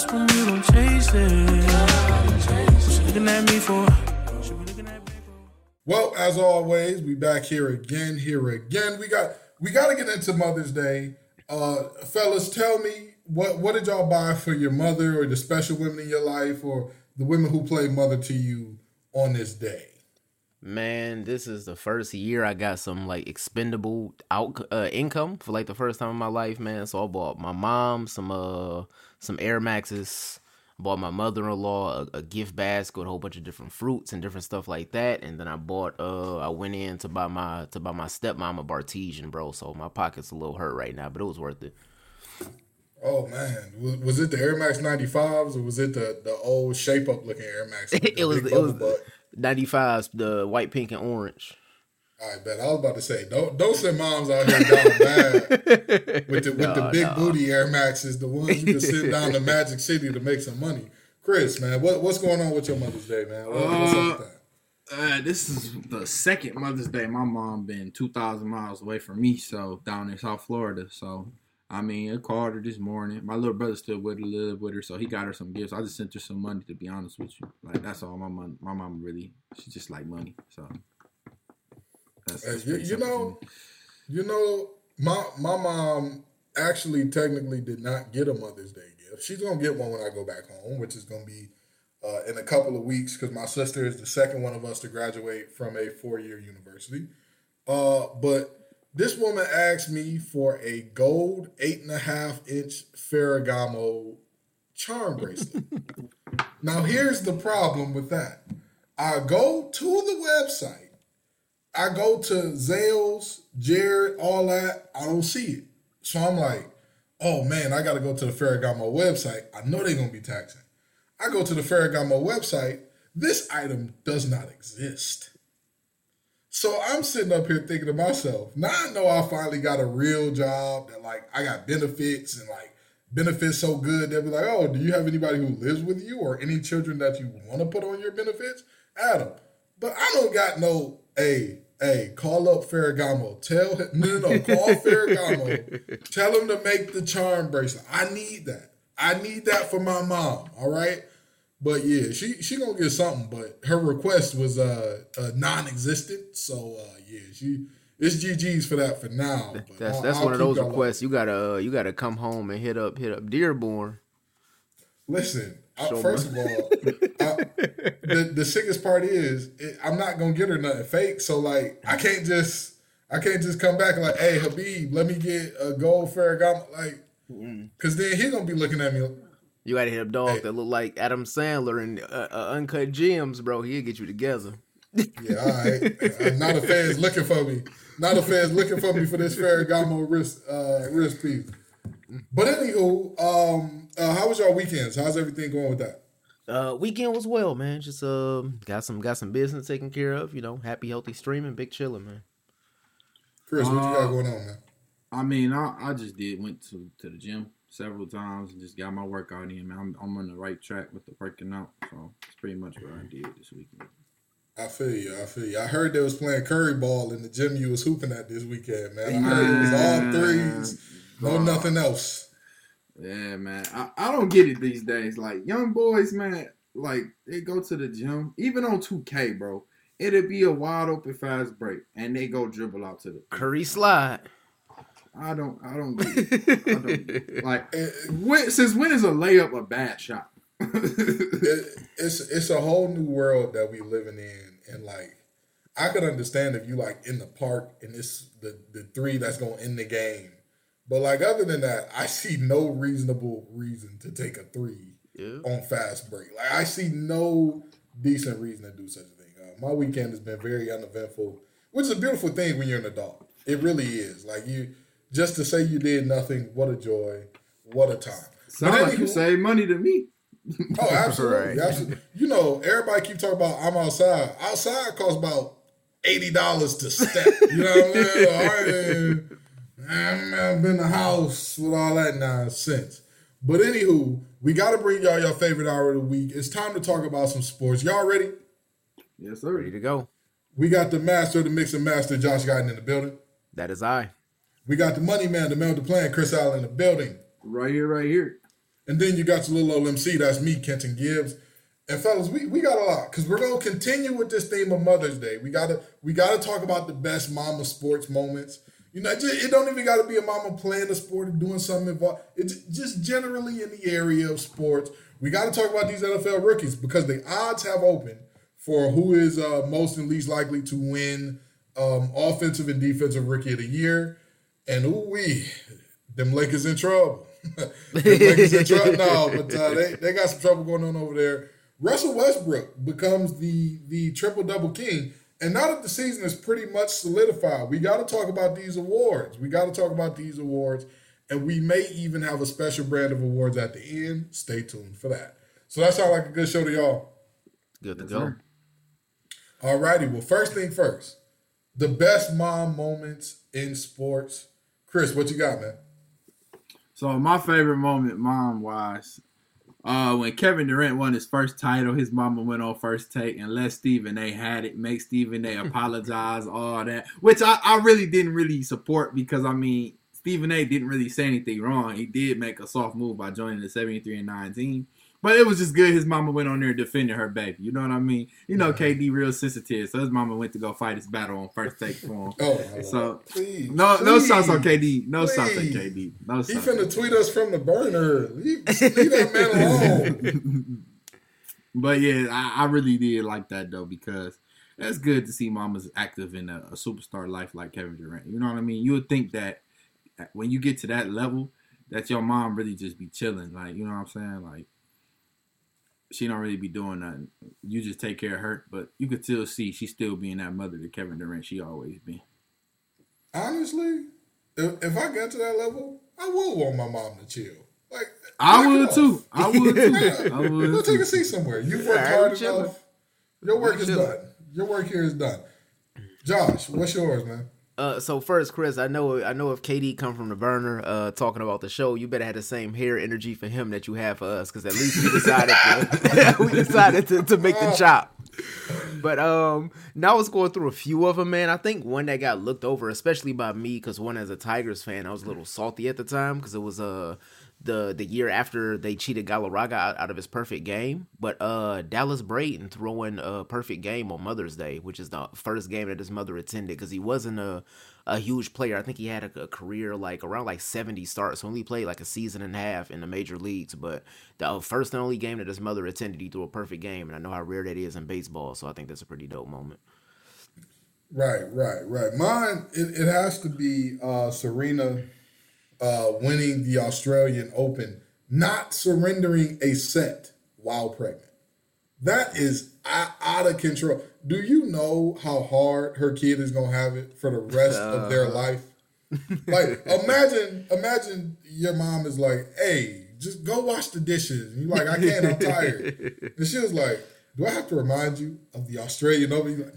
lost when don't chase it. Looking at me for? Well, as always, we back here again, here again. We got we got to get into Mother's Day, uh, fellas. Tell me what what did y'all buy for your mother or the special women in your life or the women who play mother to you on this day? Man, this is the first year I got some like expendable out uh, income for like the first time in my life, man. So I bought my mom some uh some Air Maxes. Bought my mother in law a, a, gift basket with a whole bunch of different fruits and different stuff like that. And then I bought uh I went in to buy my to buy my stepmom a Bartesian, bro. So my pocket's a little hurt right now, but it was worth it. Oh man, was, was it the Air Max 95s or was it the the old shape up looking Air Max? it was it was butt? 95s, the white, pink, and orange. I bet I was about to say don't don't send moms out here down bad with the with no, the big no. booty Air Maxes, the ones you can send down to Magic City to make some money. Chris, man, what what's going on with your Mother's Day, man? What, what's up with that? Uh, this is the second Mother's Day. My mom been two thousand miles away from me, so down in South Florida. So I mean, I called her this morning. My little brother still with her, live with her, so he got her some gifts. I just sent her some money, to be honest with you. Like that's all my mom. My mom really, she just like money. So that's, that's you, you know, you know, my my mom actually technically did not get a Mother's Day gift. She's gonna get one when I go back home, which is gonna be uh, in a couple of weeks because my sister is the second one of us to graduate from a four year university. Uh, but this woman asked me for a gold eight and a half inch Ferragamo charm bracelet. now, here's the problem with that. I go to the website, I go to Zales, Jared, all that. I don't see it. So I'm like, oh man, I got to go to the Ferragamo website. I know they're going to be taxing. I go to the Ferragamo website. This item does not exist. So I'm sitting up here thinking to myself, now I know I finally got a real job that like I got benefits and like benefits so good they'll be like, oh, do you have anybody who lives with you or any children that you want to put on your benefits? Adam. But I don't got no, hey, hey, call up Ferragamo. Tell him, no, no, no, call Ferragamo. Tell him to make the charm bracelet. I need that. I need that for my mom. All right. But yeah, she she gonna get something. But her request was uh, uh non-existent. So uh, yeah, she it's GG's for that for now. that's I'll, that's I'll one of those requests. You gotta uh, you gotta come home and hit up hit up Dearborn. Listen, I, first of all, I, the the sickest part is it, I'm not gonna get her nothing fake. So like, I can't just I can't just come back like, hey Habib, let me get a gold Ferragamo, like, because then he gonna be looking at me you gotta hit a dog hey. that look like Adam Sandler and uh, uh, Uncut Gems, bro. He'll get you together. yeah, all right. Uh, not a fan's looking for me. Not a fan's looking for me for this Ferragamo wrist uh, wrist piece. But anywho, um, uh, how was your weekends? How's everything going with that? Uh, weekend was well, man. Just uh, got some got some business taken care of. You know, happy, healthy streaming, big chilling, man. Chris, what you got uh, going on, man? I mean, I, I just did went to to the gym several times and just got my workout in. Man, I'm, I'm on the right track with the working out. So it's pretty much what I did this weekend. I feel you. I feel you. I heard they was playing curry ball in the gym you was hooping at this weekend, man. I heard it was all threes, no nothing else. Yeah, man. I, I don't get it these days. Like young boys, man, like they go to the gym, even on 2K, bro. It'll be a wide open fast break, and they go dribble out to the curry slide. I don't. I don't. Get I don't like when, since when is a layup a bad shot? it, it's it's a whole new world that we living in, and like I could understand if you like in the park and it's the the three that's going to end the game, but like other than that, I see no reasonable reason to take a three yeah. on fast break. Like I see no decent reason to do such a thing. Uh, my weekend has been very uneventful, which is a beautiful thing when you're an adult. It really is. Like you just to say you did nothing, what a joy, what a time. Sound like you save money to me. oh, absolutely, right. absolutely. You know, everybody keep talking about I'm outside. Outside costs about eighty dollars to step. You know what I mean? I've been in the house with all that nonsense. But anywho, we got to bring y'all your favorite hour of the week. It's time to talk about some sports. Y'all ready? Yes, sir. Ready to go. We got the master of the mix and master, Josh Guyton, in the building. That is I. We got the money man, the man with the plan, Chris Allen in the building. Right here, right here. And then you got your little old MC, that's me, Kenton Gibbs. And fellas, we, we got a lot because we're gonna continue with this theme of Mother's Day. We gotta we gotta talk about the best mama sports moments. You know, it don't even got to be a mama playing a sport or doing something involved. It's just generally in the area of sports. We got to talk about these NFL rookies because the odds have opened for who is uh, most and least likely to win um, offensive and defensive rookie of the year. And ooh wee, them Lakers in trouble. them Lakers in trouble. No, but uh, they, they got some trouble going on over there. Russell Westbrook becomes the the triple double king. And now that the season is pretty much solidified, we got to talk about these awards. We got to talk about these awards. And we may even have a special brand of awards at the end. Stay tuned for that. So that sounds like a good show to y'all. Good to go. All righty. Well, first thing first, the best mom moments in sports. Chris, what you got, man? So my favorite moment, mom wise, uh, when Kevin Durant won his first title, his mama went on first take and let Stephen A. had it, make Stephen A. apologize, all that, which I, I really didn't really support because I mean Stephen A. didn't really say anything wrong. He did make a soft move by joining the 73 and 19. But it was just good. His mama went on there defending her baby. You know what I mean? You know, KD real sensitive, so his mama went to go fight his battle on first take for him. Oh, so please, no, please, no shots on KD. No please. shots on KD. No He shots. finna tweet us from the burner. Leave, leave that man alone. but yeah, I, I really did like that though because that's good to see mamas active in a, a superstar life like Kevin Durant. You know what I mean? You would think that when you get to that level, that your mom really just be chilling. Like, you know what I'm saying? Like, she don't really be doing nothing. You just take care of her, but you could still see she's still being that mother to Kevin Durant she always been. Honestly, if, if I got to that level, I would want my mom to chill. Like I knock would too. I would too. Yeah. I would Go take a seat somewhere. You've worked Yeah, hard enough. Your work is done. Your work here is done. Josh, what's yours, man? Uh, so first, Chris, I know, I know if KD come from the burner, uh, talking about the show, you better have the same hair energy for him that you have for us, because at least we decided to, we decided to, to make the chop. But um, now I was going through a few of them, man. I think one that got looked over, especially by me, because one as a Tigers fan, I was a little salty at the time because it was uh the the year after they cheated Galarraga out, out of his perfect game. But uh, Dallas Braden throwing a perfect game on Mother's Day, which is the first game that his mother attended, because he wasn't a a huge player. I think he had a, a career like around like 70 starts. Only played like a season and a half in the major leagues, but the first and only game that his mother attended, he threw a perfect game. And I know how rare that is in baseball, so I think that's a pretty dope moment. Right, right, right. Mine, it, it has to be uh, Serena uh, winning the Australian Open, not surrendering a set while pregnant. That is out of control. Do you know how hard her kid is gonna have it for the rest of their life? Like, imagine, imagine your mom is like, "Hey, just go wash the dishes." And you're like, "I can't. I'm tired." And she was like, "Do I have to remind you of the Australian Open?" You're like,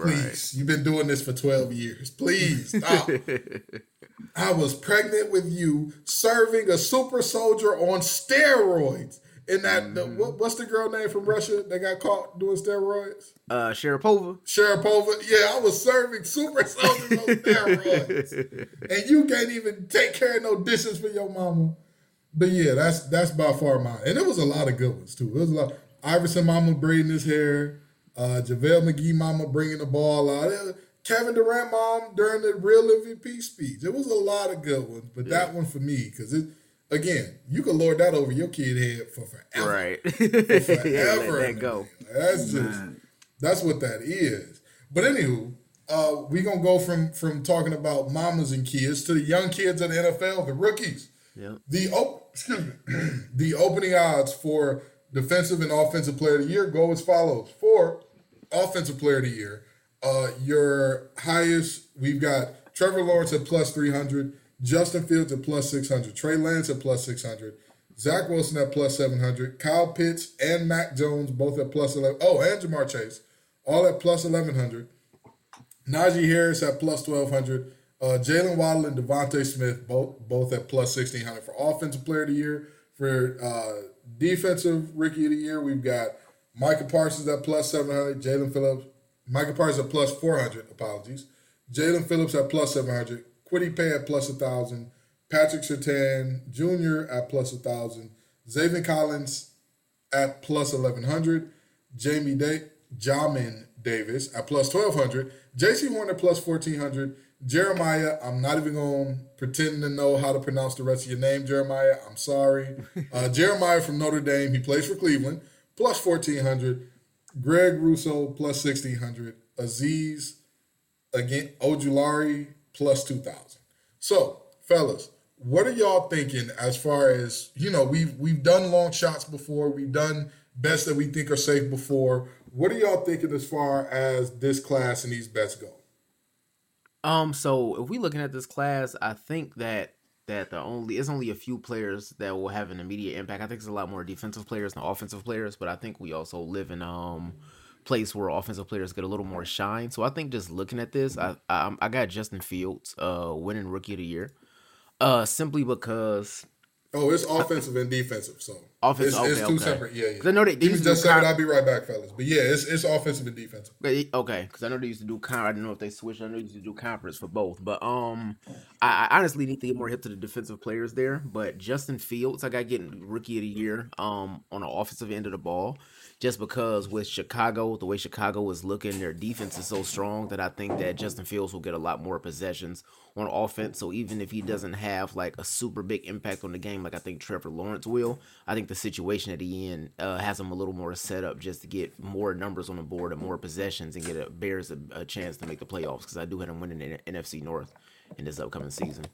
Please, you've been doing this for 12 years. Please stop. I was pregnant with you, serving a super soldier on steroids. In that, the, what, what's the girl name from Russia that got caught doing steroids? Uh, Sharapova. Sharapova. Yeah, I was serving super soldiers on steroids, and you can't even take care of no dishes for your mama. But yeah, that's that's by far mine, and it was a lot of good ones too. It was a lot. Iverson mama braiding his hair, uh, JaVale McGee mama bringing the ball out, Uh, Kevin Durant mom during the real MVP speech. It was a lot of good ones, but that one for me because it again, you can lord that over your kid head for forever, Right. for yeah, let that go. That's just Man. that's what that is. But anywho, uh, we gonna go from from talking about mamas and kids to the young kids of the NFL, the rookies. Yeah. The op- excuse me, the opening odds for defensive and offensive player of the year go as follows. For offensive player of the year, uh, your highest we've got Trevor Lawrence at plus three hundred, Justin Fields at plus six hundred, Trey Lance at plus six hundred, Zach Wilson at plus seven hundred, Kyle Pitts and Mac Jones both at plus eleven. Oh, and Ja'Marr Chase all at plus eleven hundred. Najee Harris at plus twelve hundred. Uh, Jaylen Waddle and DeVonta Smith both both at plus sixteen hundred for offensive player of the year. For uh, defensive rookie of the year, we've got Micah Parsons at plus seven hundred. Jaelan Phillips, Micah Parsons at plus four hundred. Apologies. Jaelan Phillips at plus seven hundred. Kwity Paye at plus a thousand. Patrick Surtain Jr. at plus 1,000. Zaven Collins at plus 1,100. Jamie Day, Jamin Davis at plus 1,200. Jaycee Horn at plus 1,400. Jeremiah, I'm not even going to pretend to know how to pronounce the rest of your name, Jeremiah. I'm sorry. Uh, Jeremiah from Notre Dame, he plays for Cleveland, plus 1,400. Greg Rousseau, plus 1,600. Azeez again, Ojulari, plus 2,000. So, fellas, what are y'all thinking as far as, you know, we've, we've done long shots before, we've done bets that we think are safe before. What are y'all thinking as far as this class and these bets go? Um, so if we're looking at this class, I think that that the only it's only a few players that will have an immediate impact. I think it's a lot more defensive players than offensive players, but I think we also live in um place where offensive players get a little more shine. So I think just looking at this, I I, I got Justin Fields uh winning rookie of the year. Uh simply because Oh, it's offensive and defensive. So offensive. It's, okay, it's two okay. separate. Yeah, yeah. I know they, they used to just saying, Ky- I'll be right back, fellas. But yeah, it's it's offensive and defensive. Okay, because I know they used to do con. I don't know if they switched. I know they used to do conference for both. But um, I, I honestly need to get more hip to the defensive players there. But Justin Fields, I got getting rookie of the year um on the offensive end of the ball, just because with Chicago, the way Chicago is looking, their defense is so strong that I think that Justin Fields will get a lot more possessions on offense. So even if he doesn't have like a super big impact on the game, like I think Trevor Lawrence will, I think the situation at the end uh, has him a little more set up just to get more numbers on the board and more possessions and get a Bears a, a chance to make the playoffs because I do have him winning the NFC North in this upcoming season.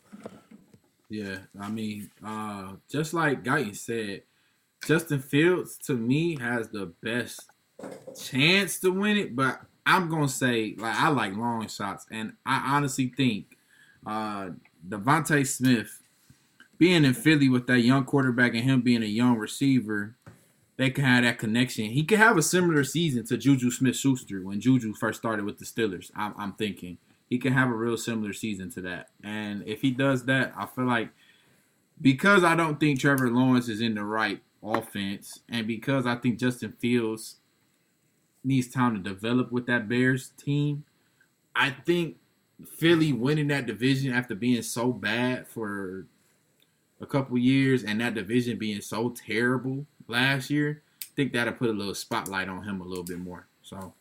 Yeah, I mean, uh, just like Guyton said, Justin Fields to me has the best chance to win it, but I'm gonna say like I like long shots, and I honestly think uh DeVonta Smith being in Philly with that young quarterback and him being a young receiver, they can have that connection. He could have a similar season to Juju Smith Schuster when Juju first started with the Steelers. I'm, I'm thinking he can have a real similar season to that. And if he does that, I feel like because I don't think Trevor Lawrence is in the right offense, and because I think Justin Fields needs time to develop with that Bears team, I think Philly winning that division after being so bad for a couple years and that division being so terrible last year, I think that'll put a little spotlight on him a little bit more. So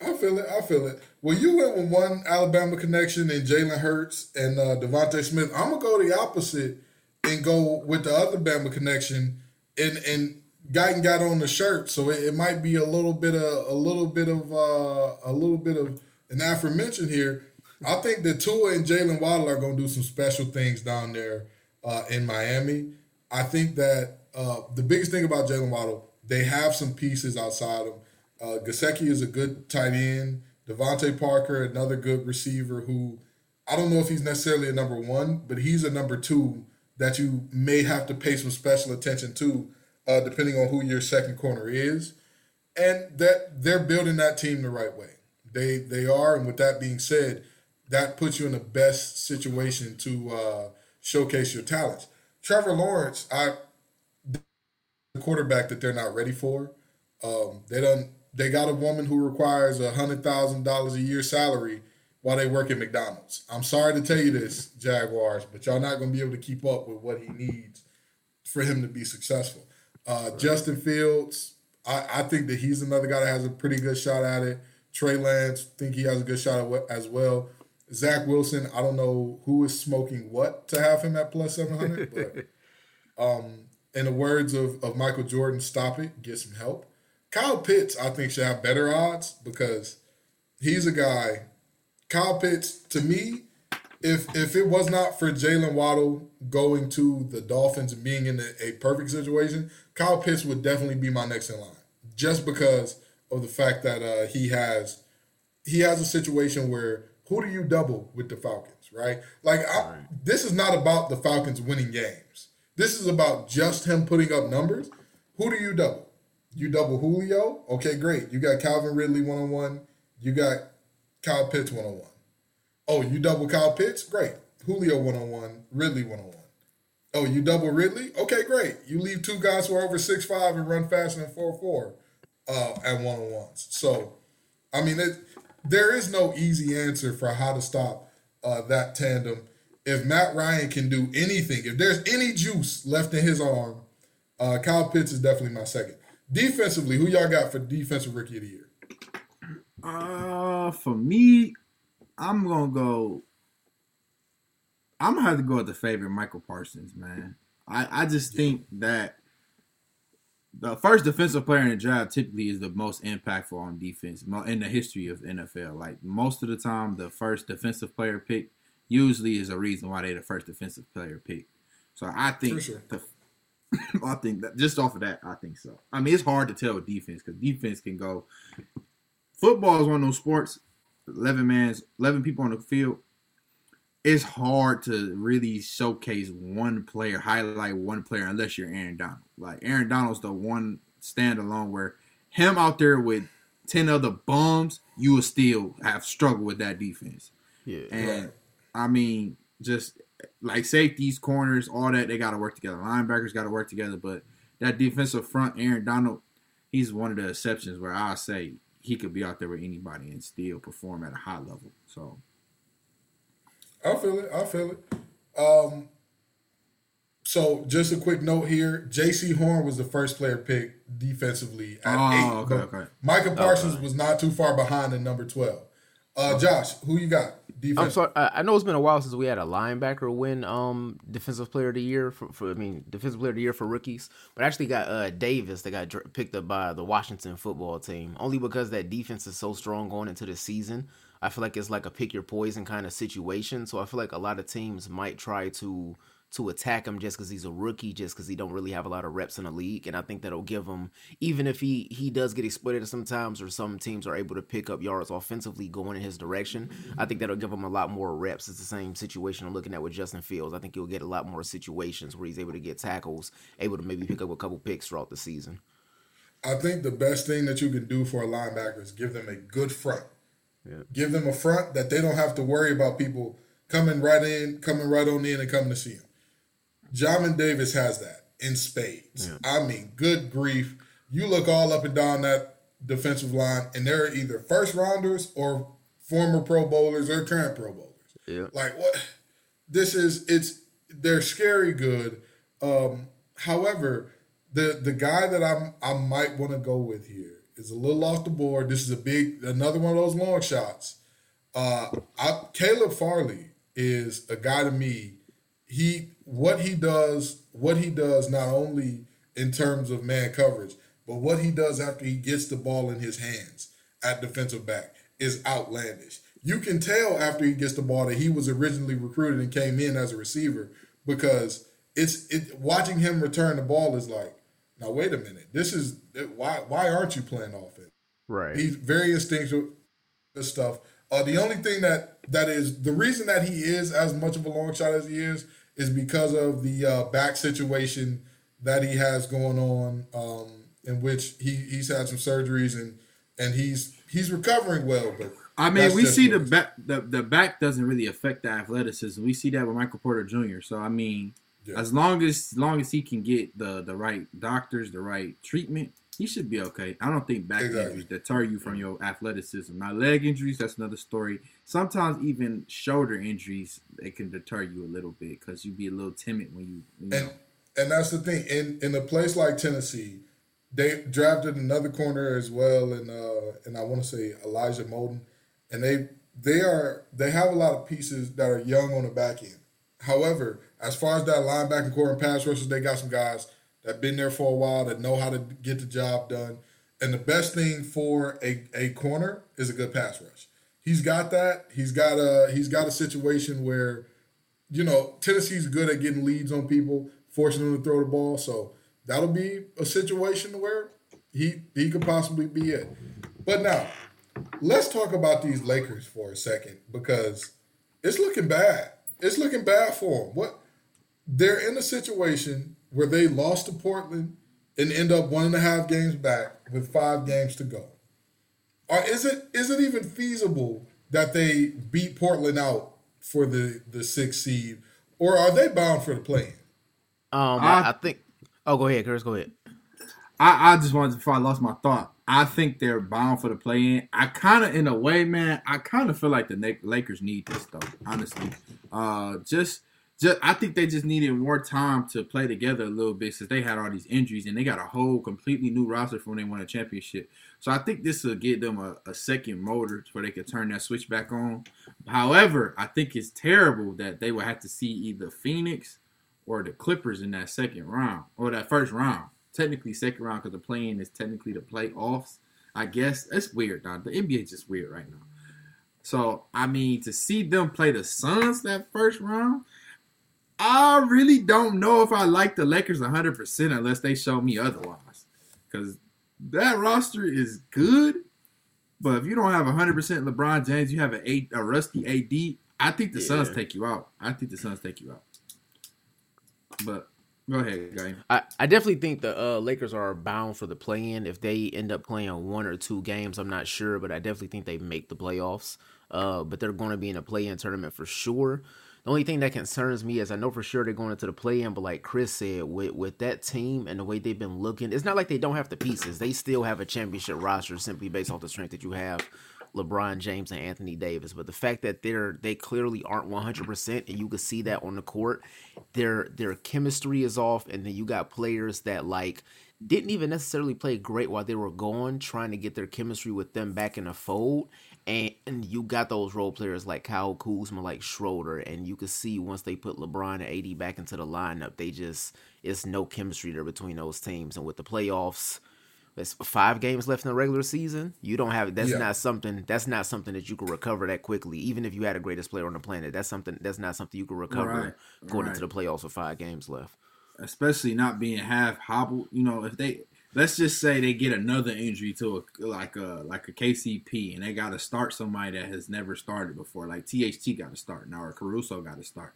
I feel it. I feel it. Well, you went with one Alabama connection and Jalen Hurts and uh, DeVonta Smith. I'm gonna go the opposite and go with the other Bama connection. And and Guyton got on the shirt, so it, it might be a little bit of a little bit of uh, a little bit of an aforementioned here. I think that Tua and Jaylen Waddle are gonna do some special things down there uh, in Miami. I think that uh, the biggest thing about Jaylen Waddle, they have some pieces outside him. Uh, Gesicki is a good tight end. DeVante Parker, another good receiver who I don't know if he's necessarily a number one, but he's a number two that you may have to pay some special attention to, uh, depending on who your second corner is. And that they're building that team the right way. They they are, and with that being said, that puts you in the best situation to uh, showcase your talents. Trevor Lawrence, I the quarterback that they're not ready for. Um, they don't. They got a woman who requires a hundred thousand dollars a year salary while they work at McDonald's. I'm sorry to tell you this, Jaguars, but y'all not going to be able to keep up with what he needs for him to be successful. Uh, Justin Fields, I, I think that he's another guy that has a pretty good shot at it. Trey Lance, think he has a good shot at as well. Zach Wilson, I don't know who is smoking what to have him at plus 700, but um, in the words of, of Michael Jordan, stop it, get some help. Kyle Pitts, I think, should have better odds because he's a guy. Kyle Pitts, to me, if if it was not for Jaylen Waddle going to the Dolphins and being in a, a perfect situation, Kyle Pitts would definitely be my next in line. Just because of the fact that uh, he has he has a situation where who do you double with the Falcons, right? Like I, this is not about the Falcons winning games. This is about just him putting up numbers. Who do you double? You double Julio? Okay, great. You got Calvin Ridley one on one. You got Kyle Pitts one on one. Oh, you double Kyle Pitts? Great. Julio one on one. Ridley one on one. Oh, you double Ridley? Okay, great. You leave two guys who are over six five and run faster than four four uh, at one on ones. So, I mean, it, there is no easy answer for how to stop uh, that tandem if Matt Ryan can do anything, if there's any juice left in his arm, uh, Kyle Pitts is definitely my second. Defensively, who y'all got for defensive rookie of the year? Uh, for me, I'm gonna go. I'm gonna have to go with the favorite, Michael Parsons. Man, I I just think that the first defensive player in the draft typically is the most impactful on defense in the history of NFL. Like most of the time, the first defensive player pick usually is a reason why they're the first defensive player pick. So I think sure. the, I think that just off of that, I think so. I mean, it's hard to tell with defense because defense can go. Football is one of those sports. Eleven man's, eleven people on the field. It's hard to really showcase one player, highlight one player, unless you're Aaron Donald. Like Aaron Donald's the one standalone where him out there with ten other bums, you will still have struggled with that defense. Yeah, and I mean, just like safeties, corners, all that, they got to work together. Linebackers got to work together. But that defensive front, Aaron Donald, he's one of the exceptions where I say he could be out there with anybody and still perform at a high level. So I feel it. I feel it. Um, so just a quick note here: Jaycee Horn was the first player picked defensively at oh, eight. Okay, okay. Micah Parsons okay. was not too far behind in number twelve. Uh, Josh, who you got? Defense. I'm sorry. I know it's been a while since we had a linebacker win um defensive player of the year for, for I mean defensive player of the year for rookies, but actually got uh Davis that got dr- picked up by the Washington football team only because that defense is so strong going into the season. I feel like it's like a pick your poison kind of situation. So I feel like a lot of teams might try to to attack him just because he's a rookie, just because he don't really have a lot of reps in the league. And I think that'll give him, even if he he does get exploited sometimes, or some teams are able to pick up yards offensively going in his direction. I think that'll give him a lot more reps. It's the same situation I'm looking at with Justin Fields. I think he'll get a lot more situations where he's able to get tackles, able to maybe pick up a couple picks throughout the season. I think the best thing that you can do for a linebacker is give them a good front. Yeah. Give them a front that they don't have to worry about people coming right in, coming right on in, and coming to see them. Jamin Davis has that in spades. Yeah. I mean, good grief. You look all up and down that defensive line, and they're either first rounders or former Pro Bowlers or current Pro Bowlers. Yeah. Like what? This is it's they're scary good. Um, however, the the guy that I'm I might want to go with here is a little off the board. This is a big another one of those long shots. Uh, I, Caleb Farley is a guy to me. He what he does, what he does not only in terms of man coverage, but what he does after he gets the ball in his hands at defensive back is outlandish. You can tell after he gets the ball that he was originally recruited and came in as a receiver because it's it watching him return the ball is like, now wait a minute, this is why why aren't you playing offense? Right. He's very instinctual this stuff. Uh, the only thing that that is the reason that he is as much of a long shot as he is is because of the uh, back situation that he has going on, um, in which he, he's had some surgeries and and he's he's recovering well. But I mean, we see the back the, the back doesn't really affect the athleticism. We see that with Michael Porter Jr. So I mean, yeah. as long as, as long as he can get the the right doctors, the right treatment, he should be okay. I don't think back exactly. injuries deter you from your athleticism. Now, leg injuries, that's another story. Sometimes even shoulder injuries, it can deter you a little bit because you'd be a little timid when you. you and, and that's the thing. In in a place like Tennessee, they drafted another corner as well, and uh, and I want to say Elijah Molden, and they they are they have a lot of pieces that are young on the back end. However, as far as that linebacking corps and pass rushers, they got some guys that been there for a while, that know how to get the job done. And the best thing for a, a corner is a good pass rush. He's got that. He's got a he's got a situation where, you know, Tennessee's good at getting leads on people, forcing them to throw the ball. So that'll be a situation where he he could possibly be it. But now, let's talk about these Lakers for a second because it's looking bad. It's looking bad for them. What they're in a situation where they lost to Portland and end up one and a half games back with five games to go. Or is it is it even feasible that they beat Portland out for the the sixth seed, or are they bound for the play? Um, I, I, think. Oh, go ahead, Chris. Go ahead. I, I just wanted before I lost my thought. I think they're bound for the play in. I kind of, in a way, man, I kind of feel like the Lakers need this though. Honestly, uh, just, just I think they just needed more time to play together a little bit since they had all these injuries and they got a whole completely new roster for when they won a championship. So I think this will give them a, a second motor where they can turn that switch back on. However, I think it's terrible that they will have to see either Phoenix or the Clippers in that second round or that first round technically second round because the playing is technically the playoffs. I guess it's weird now. The NBA is just weird right now. So I mean, to see them play the Suns that first round, I really don't know if I like the Lakers 100 percent unless they show me otherwise. Because that roster is good, but if you don't have 100 percent LeBron James, you have a eight a rusty AD. I think the yeah. Suns take you out. I think the Suns take you out. But Go ahead, guy. I, I definitely think the uh, Lakers are bound for the play in. If they end up playing one or two games, I'm not sure, but I definitely think they make the playoffs. Uh, but they're going to be in a play in tournament for sure. The only thing that concerns me is I know for sure they're going into the play in, but like Chris said, with with that team and the way they've been looking, it's not like they don't have the pieces. They still have a championship roster simply based off the strength that you have LeBron James and Anthony Davis. But the fact that they're they clearly aren't 100% and you can see that on the court, their their chemistry is off and then you got players that like didn't even necessarily play great while they were gone trying to get their chemistry with them back in the fold. And, you got those role players like Kyle Kuzma, like Schroeder, and you could see once they put LeBron and AD back into the lineup, they just it's no chemistry there between those teams. And with the playoffs, it's five games left in the regular season. You don't have that's yeah. not something that's not something that you can recover that quickly. Even if you had a greatest player on the planet, that's something that's not something you can recover right. going right. into the playoffs with five games left. Especially not being half hobbled. You know, if they let's just say they get another injury to a like a like a KCP and they got to start somebody that has never started before, like THT got to start now or Caruso got to start.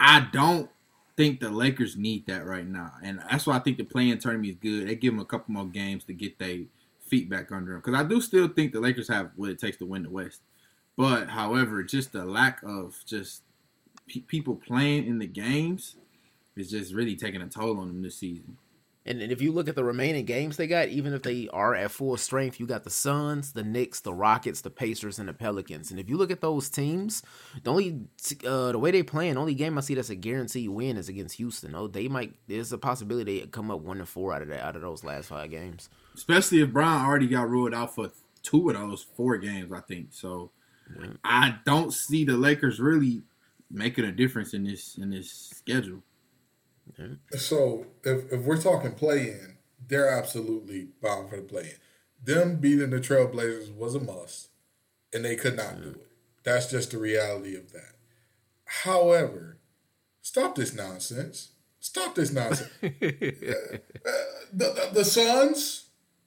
I don't think the Lakers need that right now, and that's why I think the play-in tournament is good. They give them a couple more games to get their feet back under them, because I do still think the Lakers have what it takes to win the West. But however, just the lack of just pe- people playing in the games is just really taking a toll on them this season. And, and if you look at the remaining games they got, even if they are at full strength, you got the Suns, the Knicks, the Rockets, the Pacers, and the Pelicans. And if you look at those teams, the only uh, the way they play, the only game I see that's a guaranteed win is against Houston. Oh, they might. There's a possibility they come up one and four out of that out of those last five games. Especially if Bron already got ruled out for two of those four games, I think. So yeah. I don't see the Lakers really making a difference in this in this schedule. So if, if we're talking play in, they're absolutely bound for the play in. Them beating the Trailblazers was a must, and they could not do it. That's just the reality of that. However, stop this nonsense. Stop this nonsense. uh, the, the, the Suns,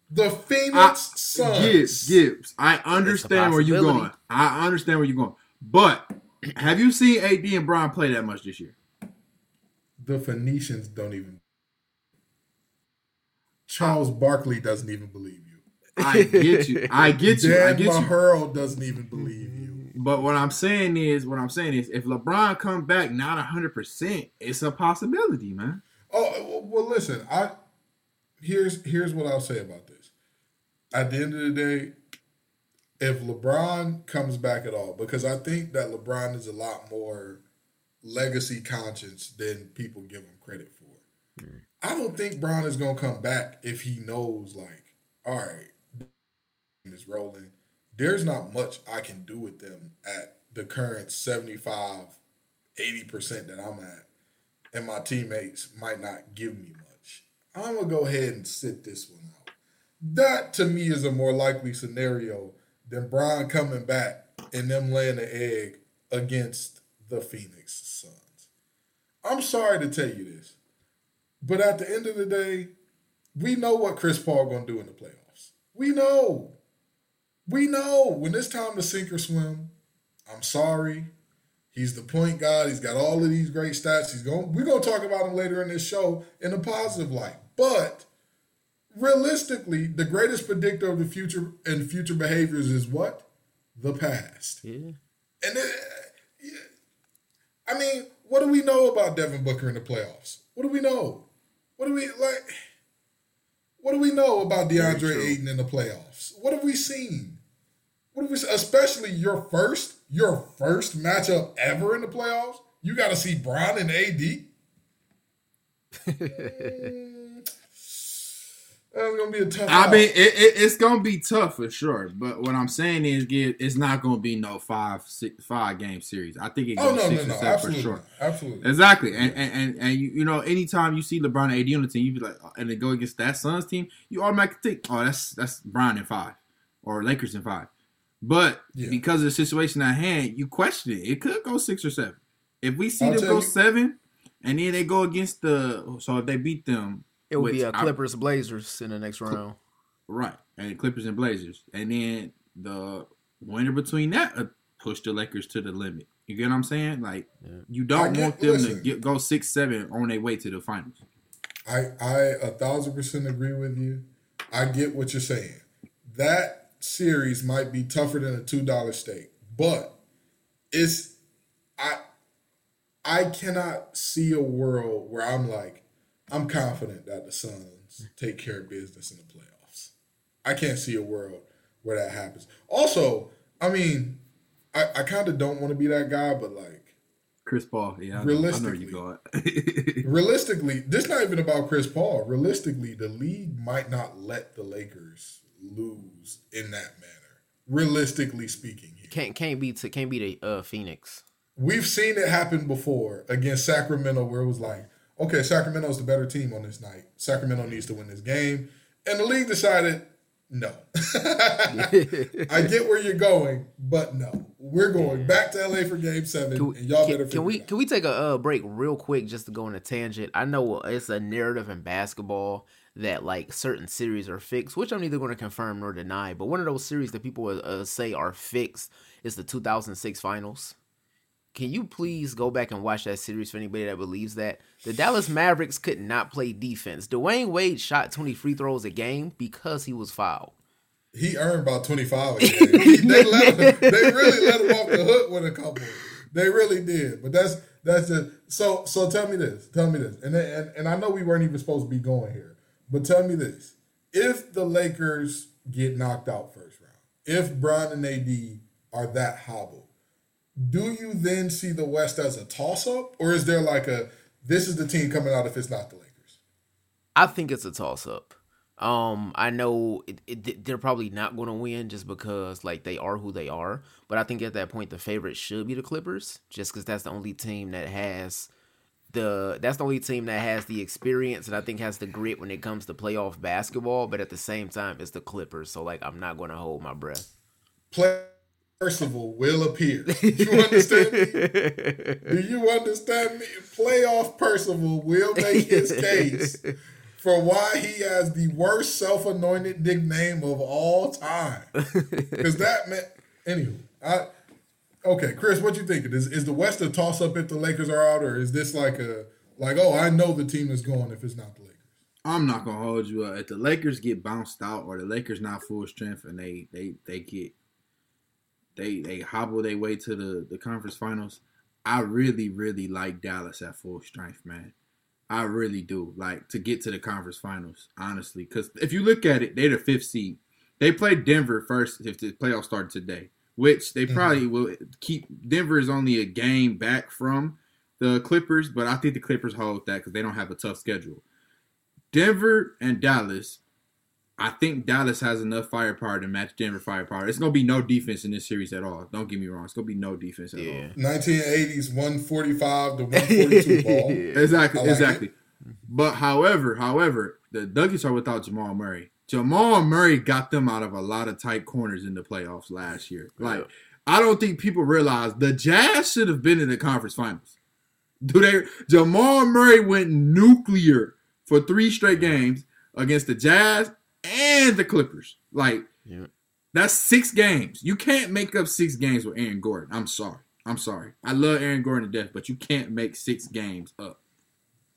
the Phoenix I, Suns. Gibbs, Gibbs. I understand where you're going. I understand where you're going. But have you seen AD and Brian play that much this year? The Phoenicians don't even. Charles Barkley doesn't even believe you. I get you. I get you. Dan I get doesn't even believe you. But what I'm saying is, what I'm saying is, if LeBron comes back not 100, percent it's a possibility, man. Oh well, listen. I here's here's what I'll say about this. At the end of the day, if LeBron comes back at all, because I think that LeBron is a lot more legacy conscience than people give him credit for. Mm. I don't think Bron is gonna come back if he knows like, all right, is rolling. There's not much I can do with them at the current 75, 80% that I'm at. And my teammates might not give me much. I'm gonna go ahead and sit this one out. That to me is a more likely scenario than Brian coming back and them laying the egg against the Phoenix. I'm sorry to tell you this, but at the end of the day, we know what Chris Paul gonna do in the playoffs. We know. We know when it's time to sink or swim. I'm sorry. He's the point guard. He's got all of these great stats. He's going. We're gonna talk about him later in this show in a positive light. But realistically, the greatest predictor of the future and future behaviors is what? The past. Yeah. And it, I mean, what do we know about Devin Booker in the playoffs? What do we know? What do we like? What do we know about DeAndre Ayton in the playoffs? What have we seen? What have we, especially your first, your first matchup ever in the playoffs? You got to see Bron and AD. That's gonna be a tough. I mean, it, it, it's gonna be tough for sure. But what I'm saying is, it's not gonna be no five six, five game series. I think it oh, goes oh, no, six no, or no, seven absolutely, for sure. Absolutely, exactly. And and and, and you, you know, anytime you see LeBron AD on the team, you be like, and they go against that Suns team, you automatically think, oh, that's that's Bron in five, or Lakers in five. But yeah. because of the situation at hand, you question it. It could go six or seven. If we see I'll them go you. seven, and then they go against the, so if they beat them it would be a Clippers I, Blazers in the next round. Right. And Clippers and Blazers. And then the winner between that uh, push the Lakers to the limit. You get what I'm saying? Like yeah. you don't get, want them listen, to get, go six seven on their way to the finals. I I a thousand percent agree with you. I get what you're saying. That series might be tougher than a two dollar stake, but it's I I cannot see a world where I'm like, I'm confident that the Suns take care of business in the playoffs. I can't see a world where that happens. Also, I mean, I, I kind of don't want to be that guy, but like Chris Paul, yeah, realistically, you realistically, this not even about Chris Paul. Realistically, the league might not let the Lakers lose in that manner. Realistically speaking, here. can't can't be to can't be the uh, Phoenix. We've seen it happen before against Sacramento, where it was like okay, Sacramento's the better team on this night. Sacramento needs to win this game. And the league decided, no. I get where you're going, but no. We're going back to LA for game seven, can, and y'all can, better Can we can we take a uh, break real quick just to go on a tangent? I know it's a narrative in basketball that like certain series are fixed, which I'm neither going to confirm nor deny. But one of those series that people uh, say are fixed is the 2006 finals. Can you please go back and watch that series for anybody that believes that? The Dallas Mavericks could not play defense. Dwyane Wade shot 20 free throws a game because he was fouled. He earned about 25 a game. they, let him, they really let him off the hook with a couple. They really did. But that's that's just so so tell me this. Tell me this. And, and and I know we weren't even supposed to be going here. But tell me this. If the Lakers get knocked out first round, if Bron and AD are that hobbled, do you then see the West as a toss up, or is there like a this is the team coming out if it's not the Lakers? I think it's a toss up. Um, I know it, it, they're probably not going to win just because like they are who they are, but I think at that point the favorite should be the Clippers, just because that's the only team that has the that's the only team that has the experience and I think has the grit when it comes to playoff basketball. But at the same time, it's the Clippers, so like I'm not going to hold my breath. Play Percival will appear. Do you understand me? Do you understand me? Playoff Percival will make his case for why he has the worst self-anointed nickname of all time. Because that meant Anywho, I. Okay, Chris, what you thinking? Is is the West a toss up if the Lakers are out, or is this like a like oh I know the team is going if it's not the Lakers? I'm not gonna hold you up. If the Lakers get bounced out or the Lakers not full strength and they they they get they they hobble their way to the the conference finals. I really really like Dallas at full strength, man. I really do like to get to the conference finals, honestly. Because if you look at it, they're the fifth seed. They played Denver first if the playoffs started today, which they mm-hmm. probably mm-hmm. will keep. Denver is only a game back from the Clippers, but I think the Clippers hold that because they don't have a tough schedule. Denver and Dallas I think Dallas has enough firepower to match Denver firepower. It's gonna be no defense in this series at all. Don't get me wrong. It's gonna be no defense at yeah. all. 1980s 145 to 142 ball. Exactly, like exactly. It. But however, however, the Nuggets are without Jamal Murray. Jamal Murray got them out of a lot of tight corners in the playoffs last year. Like, yeah. I don't think people realize the Jazz should have been in the conference finals. Do they? Jamal Murray went nuclear for three straight games against the Jazz and the Clippers. Like, yeah. that's six games. You can't make up six games with Aaron Gordon. I'm sorry. I'm sorry. I love Aaron Gordon to death, but you can't make six games up.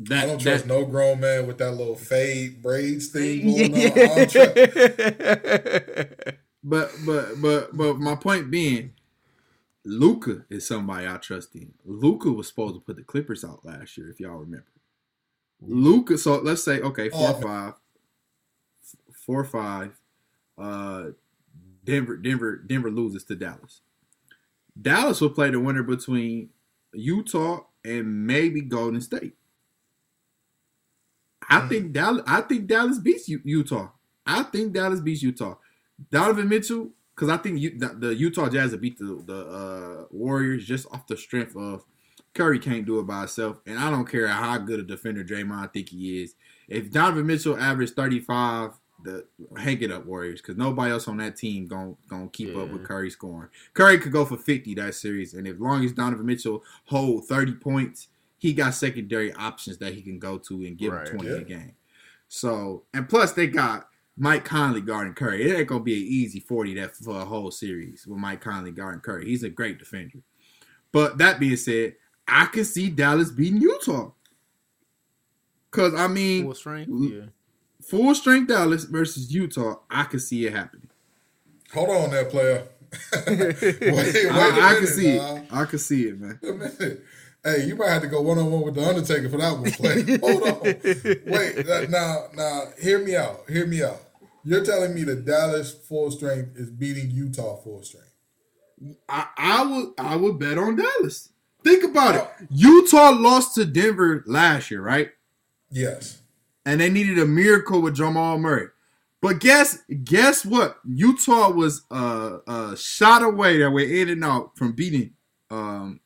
That, I don't trust that, no grown man with that little fade braids thing going on. but but but but my point being, Luka is somebody I trust in. Luka was supposed to put the Clippers out last year, if y'all remember. Luka, so let's say okay, four oh, five four five. Uh, Denver, Denver, Denver loses to Dallas. Dallas will play the winner between Utah and maybe Golden State. I mm. think Dallas. I think Dallas beats Utah. I think Dallas beats Utah. Donovan Mitchell, because I think you, the, the, Utah Jazz will beat the, the uh, Warriors just off the strength of Curry can't do it by himself, and I don't care how good a defender Draymond think he is. If Donovan Mitchell averaged thirty five, the hang it up Warriors, because nobody else on that team gonna gonna keep yeah. up with Curry scoring. Curry could go for fifty that series, and as long as Donovan Mitchell hold thirty points, he got secondary options that he can go to and give right, him twenty yeah. a game. So, and plus they got Mike Conley guarding Curry. It ain't gonna be an easy forty that for a whole series with Mike Conley guarding Curry. He's a great defender. But that being said, I can see Dallas beating Utah. Cause I mean, full strength, yeah. Full strength Dallas versus Utah. I can see it happening. Hold on, there, player. wait, wait I, I can see it. I can see it, man. Hey, you might have to go one on one with the Undertaker for that one. Play. Hold on. Wait. Now, now, hear me out. Hear me out. You're telling me that Dallas full strength is beating Utah full strength. I, I would I would bet on Dallas. Think about it. Uh, Utah lost to Denver last year, right? Yes. And they needed a miracle with Jamal Murray. But guess guess what? Utah was uh, a shot away that way in and out from beating um,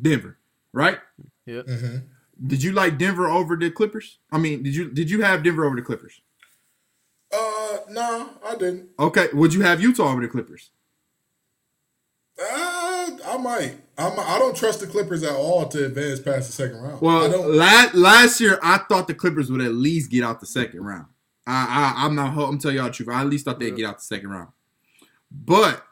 Denver, right? Yeah. Mm-hmm. Did you like Denver over the Clippers? I mean, did you did you have Denver over the Clippers? Uh, no, I didn't. Okay, would you have Utah over the Clippers? Uh, I might. I'm, I don't trust the Clippers at all to advance past the second round. Well, last, last year I thought the Clippers would at least get out the second round. I, I am not. I'm telling y'all the truth. I at least thought they'd get out the second round. But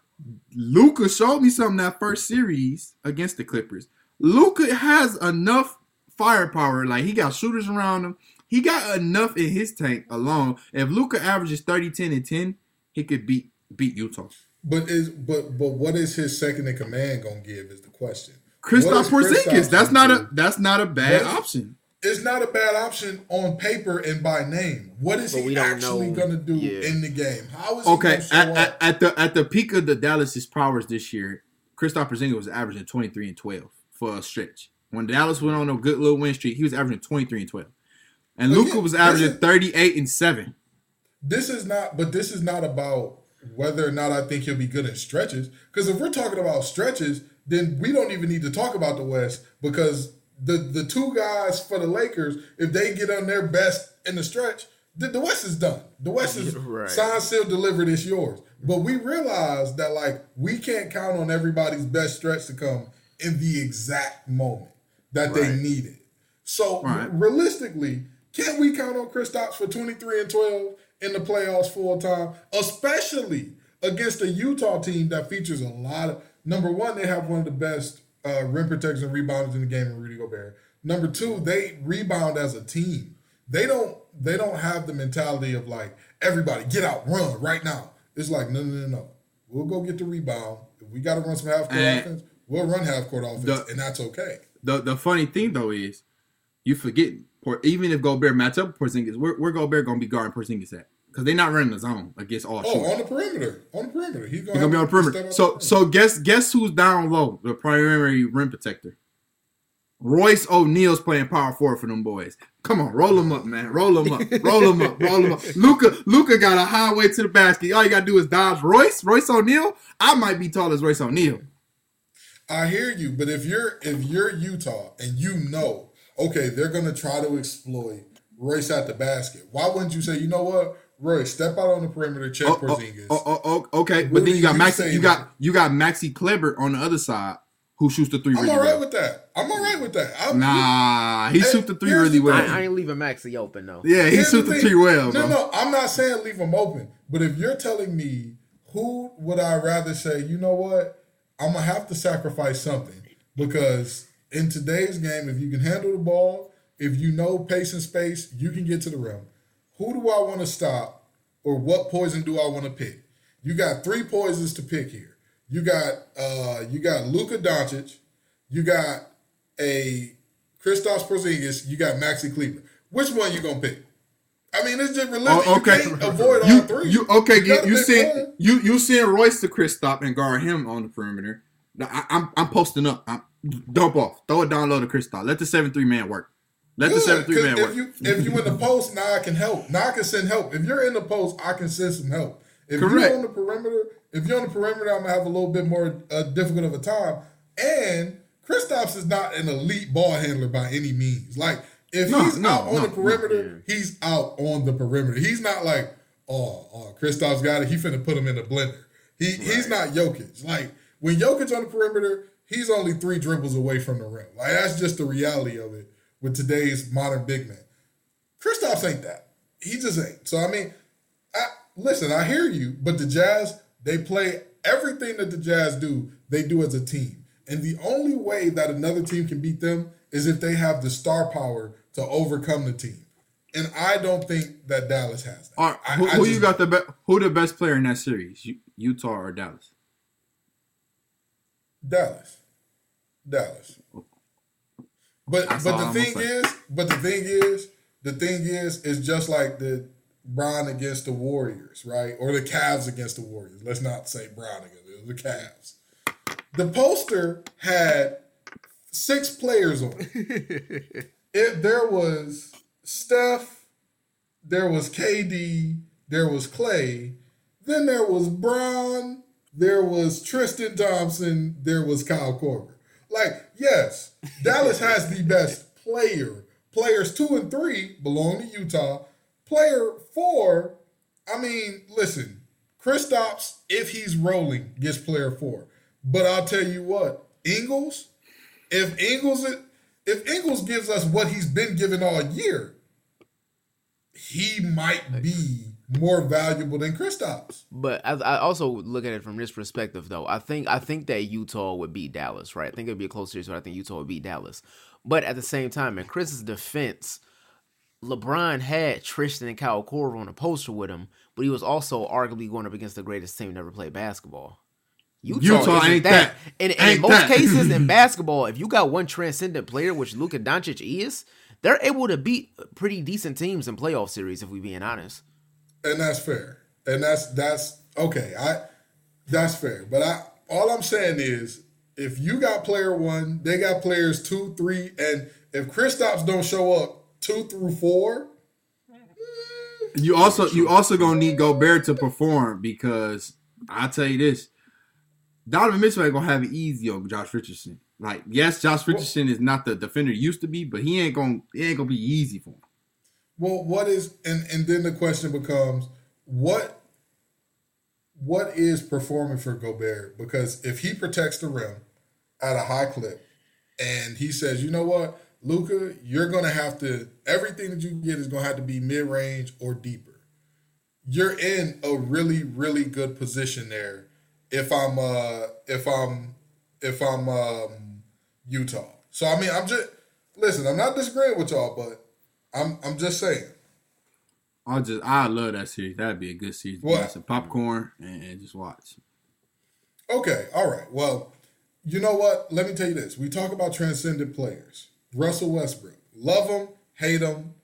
Luka showed me something that first series against the Clippers. Luka has enough firepower. Like he got shooters around him. He got enough in his tank alone. If Luka averages 30, 10, and 10, he could beat beat Utah. But is but but what is his second in command gonna give is the question. Kristaps Porzingis. That's not a that's not a bad option. It's not a bad option on paper and by name. What is but he actually gonna do yeah. in the game? How is okay at, at, at, the at the peak of the Dallas's powers this year? Kristaps Porzingis was averaging twenty three and twelve for a stretch. When Dallas went on a good little win streak, he was averaging twenty three and twelve, and Luka was averaging thirty eight and seven. This is not, but this is not about whether or not I think he'll be good in stretches. Because if we're talking about stretches, then we don't even need to talk about the West because the the two guys for the Lakers, if they get on their best in the stretch, the, the West is done. The West is right. signed, sealed, delivered. It's yours. But we realize that like we can't count on everybody's best stretch to come in the exact moment that right. they need it. So right. realistically, can we count on Kristaps for 23 and 12 in the playoffs full time, especially against a Utah team that features a lot of. Number one, they have one of the best uh, rim protectors and rebounders in the game in Rudy Gobert. Number two, they rebound as a team. They don't. They don't have the mentality of like everybody get out, run right now. It's like no, no, no, no. We'll go get the rebound. If we got to run some half court offense, we'll run half court offense, the, and that's okay. The the funny thing though is, you forget even if Gobert match up with Porzingis, where, where Gobert gonna be guarding Porzingis at? Because they're not running the zone against all. Oh, on the perimeter, on the perimeter, he's gonna, gonna be on the perimeter. So, the so guess guess who's down low? The primary rim protector. Royce O'Neale's playing power forward for them boys. Come on, roll them up, man. Roll them up. Roll them up. Roll them up. Luka, Luka got a highway to the basket. All you gotta do is dodge Royce. Royce O'Neale. I might be tall as Royce O'Neale. I hear you, but if you're if you're Utah and you know okay, they're gonna try to exploit Royce at the basket. Why wouldn't you say, you know what, Royce, step out on the perimeter, check oh, oh Porzingis. Oh, oh, oh, okay, but then you got Maxi, you got you got Maxi Kleber on the other side who shoots the three. I'm really all right well. with that. I'm all right with that. I'm, nah, he shoots the three really well. I, I, ain't leaving Maxi open though. Yeah, he shoots the, the three well. No, bro. no, I'm not saying leave him open. But if you're telling me who would I rather say, you know what, I'm gonna have to sacrifice something because in today's game, if you can handle the ball, if you know pace and space, you can get to the rim. Who do I want to stop, or what poison do I want to pick? You got three poisons to pick here. You got uh, you got Luka Doncic, you got a Kristaps Porzingis, you got Maxi Kleber. Which one you gonna pick? I mean, it's just realistic. Oh, okay. You can't avoid you, all three. You okay? You, you, you send you you send Royce to Kristaps and guard him on the perimeter. I, am I'm, I'm posting up. I'm, dump off. Throw it down low to Kristaps. Let the seven three man work. Let Good, the seven three man if work. You, if you in the post, now I can help. Now I can send help. If you're in the post, I can send some help. If Correct. you're on the perimeter, if you're on the perimeter, I'm gonna have a little bit more uh, difficult of a time. And Kristaps is not an elite ball handler by any means. Like if no, he's no, out on no, the perimeter, he's out on the perimeter. He's not like, oh, oh, Kristaps got it. He finna put him in the blender. He right. he's not Jokic. Like when Jokic on the perimeter, he's only three dribbles away from the rim. Like that's just the reality of it with today's modern big man. Kristaps ain't that. He just ain't. So I mean, I, listen, I hear you, but the Jazz they play everything that the Jazz do. They do as a team, and the only way that another team can beat them is if they have the star power to overcome the team. And I don't think that Dallas has that. All right, who, I, I who you got the best? Who the best player in that series? Utah or Dallas? Dallas. Dallas. But That's but the thing is, but the thing is, the thing is, it's just like the Bron against the Warriors, right? Or the Cavs against the Warriors. Let's not say Bron against it, the Cavs. The poster had six players on it. it there was Steph, there was KD, there was Clay, then there was Bron, there was Tristan Thompson, there was Kyle Korver. Like, yes, Dallas has the best player. Players two and three belong to Utah. Player four, I mean, listen, Kristaps, if he's rolling, gets player four. But I'll tell you what, Ingles, if Ingles if Ingles gives us what he's been given all year, he might be more valuable than Kristaps. But I, I, also look at it from this perspective, though. I think I think that Utah would beat Dallas, right? I think it'd be a close series, but I think Utah would beat Dallas. But at the same time, in Chris's defense, LeBron had Tristan and Kyle Korver on a poster with him, but he was also arguably going up against the greatest team to ever play basketball. Utah, Utah ain't that. that. And, and ain't in most that. cases in basketball, if you got one transcendent player, which Luka Doncic is, they're able to beat pretty decent teams in playoff series. If we being honest, and that's fair, and that's that's okay. I that's fair, but I all I'm saying is if you got player one, they got players two, three, and if Kristaps don't show up two through four, mm. you also you also gonna need Gobert to perform because I tell you this, Donovan Mitchell ain't gonna have it easy on Josh Richardson. Like, yes, Josh Richardson is not the defender he used to be, but he ain't gonna it ain't gonna be easy for him. Well, what is and and then the question becomes what what is performing for Gobert? Because if he protects the rim at a high clip and he says, you know what, Luka, you're gonna have to everything that you get is gonna have to be mid range or deeper. You're in a really, really good position there if I'm uh if I'm if I'm um Utah. So I mean I'm just listen, I'm not disagreeing with y'all, but I'm I'm just saying. I just I love that series. That'd be a good series. What? Some popcorn and, and just watch. Okay, all right. Well, you know what? Let me tell you this. We talk about transcendent players. Russell Westbrook. Love him, hate him,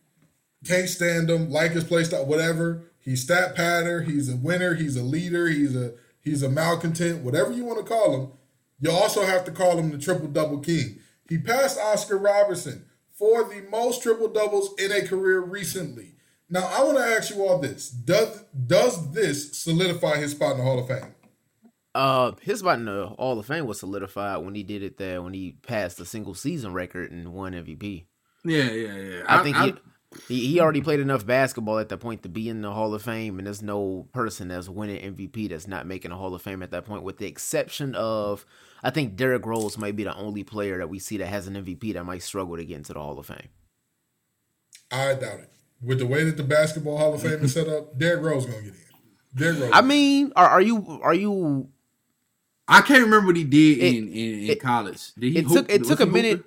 can't stand him, like his play style, whatever. He's stat patter, he's a winner, he's a leader, he's a he's a malcontent, whatever you want to call him. You also have to call him the triple double king. He passed Oscar Robertson for the most triple doubles in a career recently. Now, I want to ask you all this: Does does this solidify his spot in the Hall of Fame? Uh, his spot in the Hall of Fame was solidified when he did it there when he passed the single season record and won MVP. Yeah, yeah, yeah. I, I think I, he, he he already played enough basketball at that point to be in the Hall of Fame, and there's no person that's winning MVP that's not making a Hall of Fame at that point, with the exception of I think Derrick Rose might be the only player that we see that has an MVP that might struggle to get into the Hall of Fame. I doubt it. With the way that the basketball Hall of Fame is set up, Derrick Rose gonna get in. Derrick Rose. I mean, are, are you are you? I can't remember what he did it, in, in, in it, college. Did he? It hoop, took it took a minute.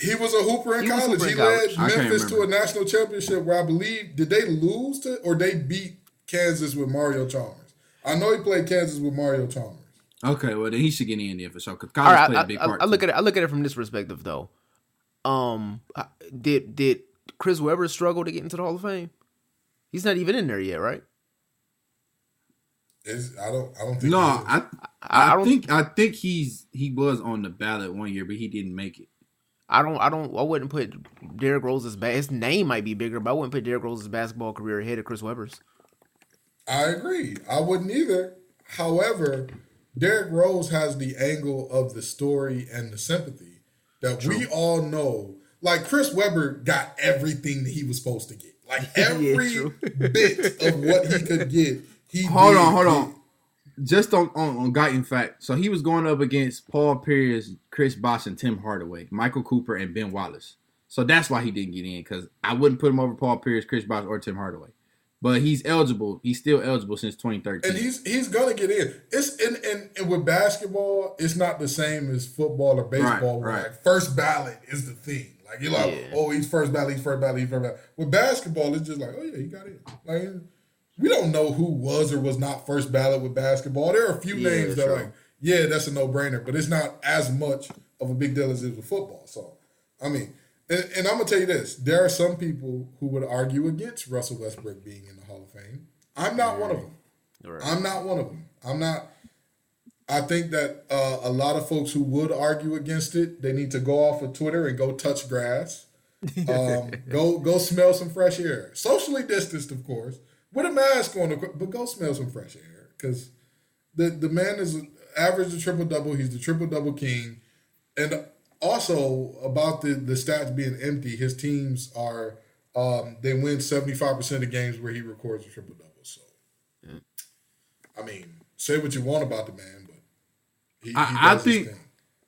He was a hooper in he college. Hooper he led Memphis to a national championship where I believe did they lose to or they beat Kansas with Mario Chalmers. I know he played Kansas with Mario Chalmers. Okay, well then he should get in there for sure because college right, played I, a big part. I, I look at it. I look at it from this perspective though. Um, did did Chris Webber struggle to get into the Hall of Fame? He's not even in there yet, right? Is I don't I don't think No. I I, I, think I think he's he was on the ballot one year, but he didn't make it. I don't. I don't. I wouldn't put Derrick Rose's ba- his name might be bigger, but I wouldn't put Derrick Rose's basketball career ahead of Chris Webber's. I agree. I wouldn't either. However, Derrick Rose has the angle of the story and the sympathy that we all know. Like Chris Webber got everything that he was supposed to get. Like every true. bit of what he could get, he Hold did on, hold on. Just on on, on Guyton fact. So he was going up against Paul Pierce, Chris Bosh, and Tim Hardaway, Michael Cooper, and Ben Wallace. So that's why he didn't get in because I wouldn't put him over Paul Pierce, Chris Bosh, or Tim Hardaway. But he's eligible. He's still eligible since 2013. And he's he's gonna get in. It's and, and and with basketball, it's not the same as football or baseball. where right. Like first ballot is the thing. Like you're like, Yeah. oh, he's first ballot, he's first ballot, he's first ballot. With basketball, it's just like, oh yeah, he got in. Like we don't know who was or was not first ballot with basketball. There are a few Yeah, names that true. like, yeah, that's a no brainer, but it's not as much of a big deal as it is with football. So I mean, and, and I'm gonna tell you this: there are some people who would argue against Russell Westbrook being in the Hall of Fame. I'm not one of them. Right. I'm not one of them. I'm not. I think that uh, a lot of folks who would argue against it, they need to go off of Twitter and go touch grass, um, go go smell some fresh air, socially distanced, of course, with a mask on, but go smell some fresh air because the the man is average a triple double. He's the triple double king, and also about the the stats being empty, his teams are um, they win seventy five percent of games where he records a triple double. So, I mean, say what you want about the man, but he, he I- I think-.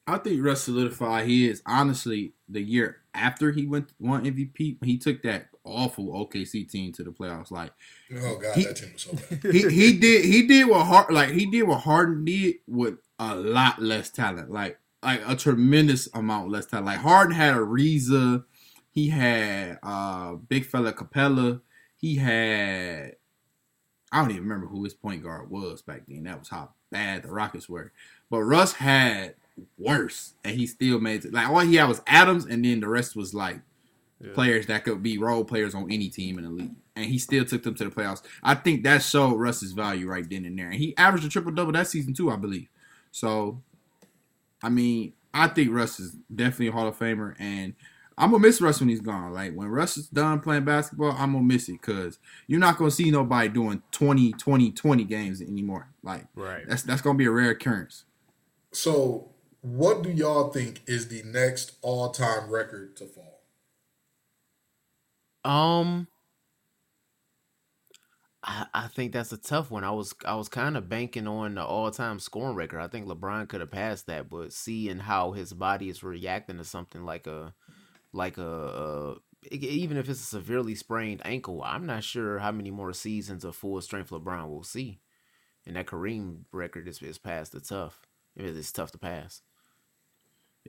I think Russ solidified he is honestly the year after he went won MVP. He took that awful OKC team to the playoffs. Like Oh god, he- that team was so bad. he he did he did what hard like he did what Harden did with a lot less talent, like like a tremendous amount less talent. Like Harden had Ariza, he had uh big fella Capela, he had I don't even remember who his point guard was back then. That was how bad the Rockets were. But Russ had worse, and he still made it. Like all he had was Adams, and then the rest was like players that could be role players on any team in the league. And he still took them to the playoffs. I think that showed Russ's value right then and there. And he averaged a triple double that season too, I believe. So, I mean, I think Russ is definitely a Hall of Famer, and I'm gonna miss Russ when he's gone. Like when Russ is done playing basketball, I'm gonna miss it because you're not gonna see nobody doing 20, 20, 20 games anymore. Like Right. that's that's gonna be a rare occurrence. So, what do y'all think is the next all time record to fall? Um, I, think that's a tough one. I was I was kind of banking on the all time scoring record. I think LeBron could have passed that, but seeing how his body is reacting to something like a like a uh, even if it's a severely sprained ankle, I'm not sure how many more seasons of full strength LeBron will see. And that Kareem record is, is past the tough. It is tough to pass.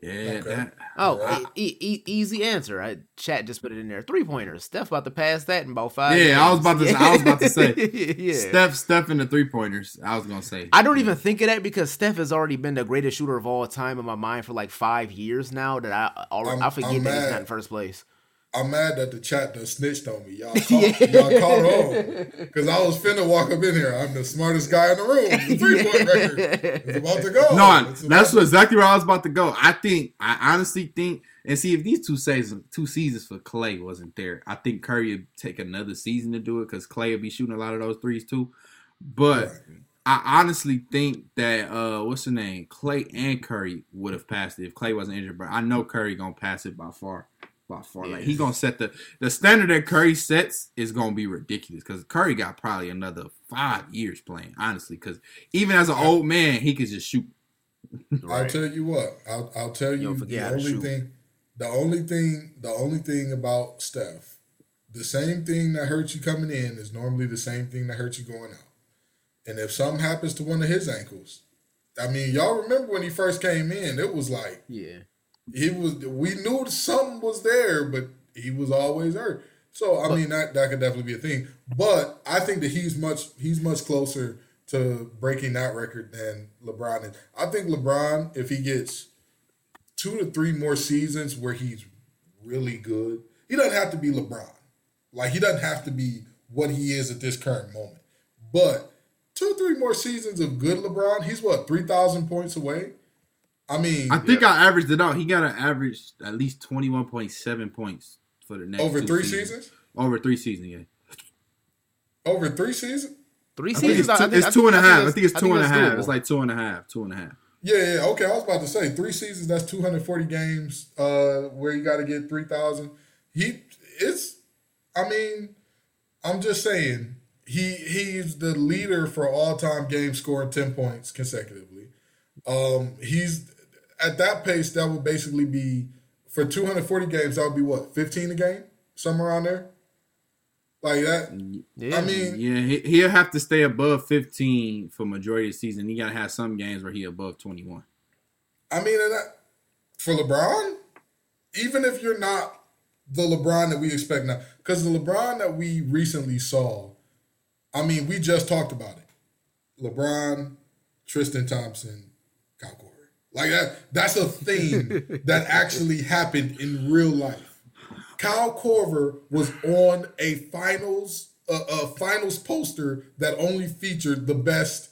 Yeah, uh, that, Oh, Alright. e- e- easy answer. I chat just put it in there. Three pointers. Steph about to pass that in about five. Yeah, I was about to- games. I was about to say, yeah. Steph Steph in the three pointers. I was gonna say. I don't even think of that because Steph has already been the greatest shooter of all time in my mind for like five years now. That I already, I'm- I forget I'm that he's not in first place. I'm mad that the chat done snitched on me. Y'all caught, y'all caught on. Because I was finna walk up in here. I'm the smartest guy in the room. The three point record is about to go. No, It's that's about- exactly where I was about to go. I think, I honestly think, and see if these two seasons, two seasons for Clay wasn't there, I think Curry would take another season to do it because Clay would be shooting a lot of those threes too. But Right. I honestly think that uh, what's the name, Clay and Curry would have passed it if Clay wasn't injured. But I know Curry gonna pass it by far, by far. Like he gonna set the the standard that Curry sets is gonna be ridiculous because Curry got probably another five years playing, honestly. Because even as an old man, he could just shoot. I'll tell you what. I'll, I'll tell you don't the only thing. The only thing. The only thing about Steph. The same thing that hurts you coming in is normally the same thing that hurts you going out. And if something happens to one of his ankles, I mean, y'all remember when he first came in? It was like Yeah. He was. We knew something was there, but he was always hurt. So I mean, that that could definitely be a thing. But I think that he's much he's much closer to breaking that record than LeBron is. I think LeBron, if he gets two to three more seasons where he's really good, he doesn't have to be LeBron. Like he doesn't have to be what he is at this current moment. But two, three more seasons of good LeBron, he's what three thousand points away. I mean, I think yeah. I averaged it out. He got an average at least twenty one point seven points for the next over three seasons. seasons. Over three seasons, yeah. Over three seasons. Three seasons. it's, I think- it's I think- and a I half. I it's- think it's I two think and a it's half. doable. It's like two and a half. Two and a half. Yeah, yeah, okay. I was about to say three seasons. That's two hundred forty games. Uh, where you got to get three thousand. He, it's. I mean, I'm just saying he he's the leader for all time game scoring ten points consecutively. Um, he's at that pace. That would basically be for two hundred forty games. That would be what fifteen a game, somewhere around there. Like that. Yeah. I mean, Yeah, he, he'll have to stay above fifteen for majority of the season. He got to have some games where he above twenty one. I mean, and that, for LeBron, even if you're not the LeBron that we expect now, because the LeBron that we recently saw, I mean, we just talked about it. LeBron, Tristan Thompson, Kyle Korver. Like that, that's a thing that actually happened in real life. Kyle Korver was on a finals a, a finals poster that only featured the best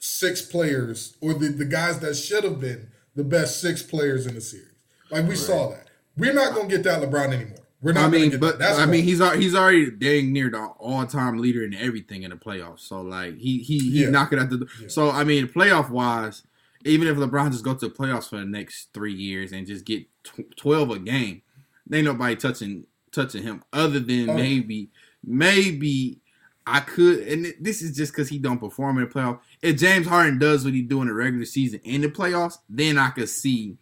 six players or the, the guys that should have been the best six players in the series. Like we saw that. We're not gonna get that LeBron anymore. We're not I mean, but that. That's I mean, he's he's already dang near the all time leader in everything in the playoffs. So like he he he Yeah. knocked it out the. Yeah. So I mean, playoff wise, even if LeBron just go to the playoffs for the next three years and just get tw- twelve a game, ain't nobody touching touching him other than Oh. maybe maybe. I could, and this is just because he don't perform in the playoff. If James Harden does what he do in the regular season in the playoffs, then I could see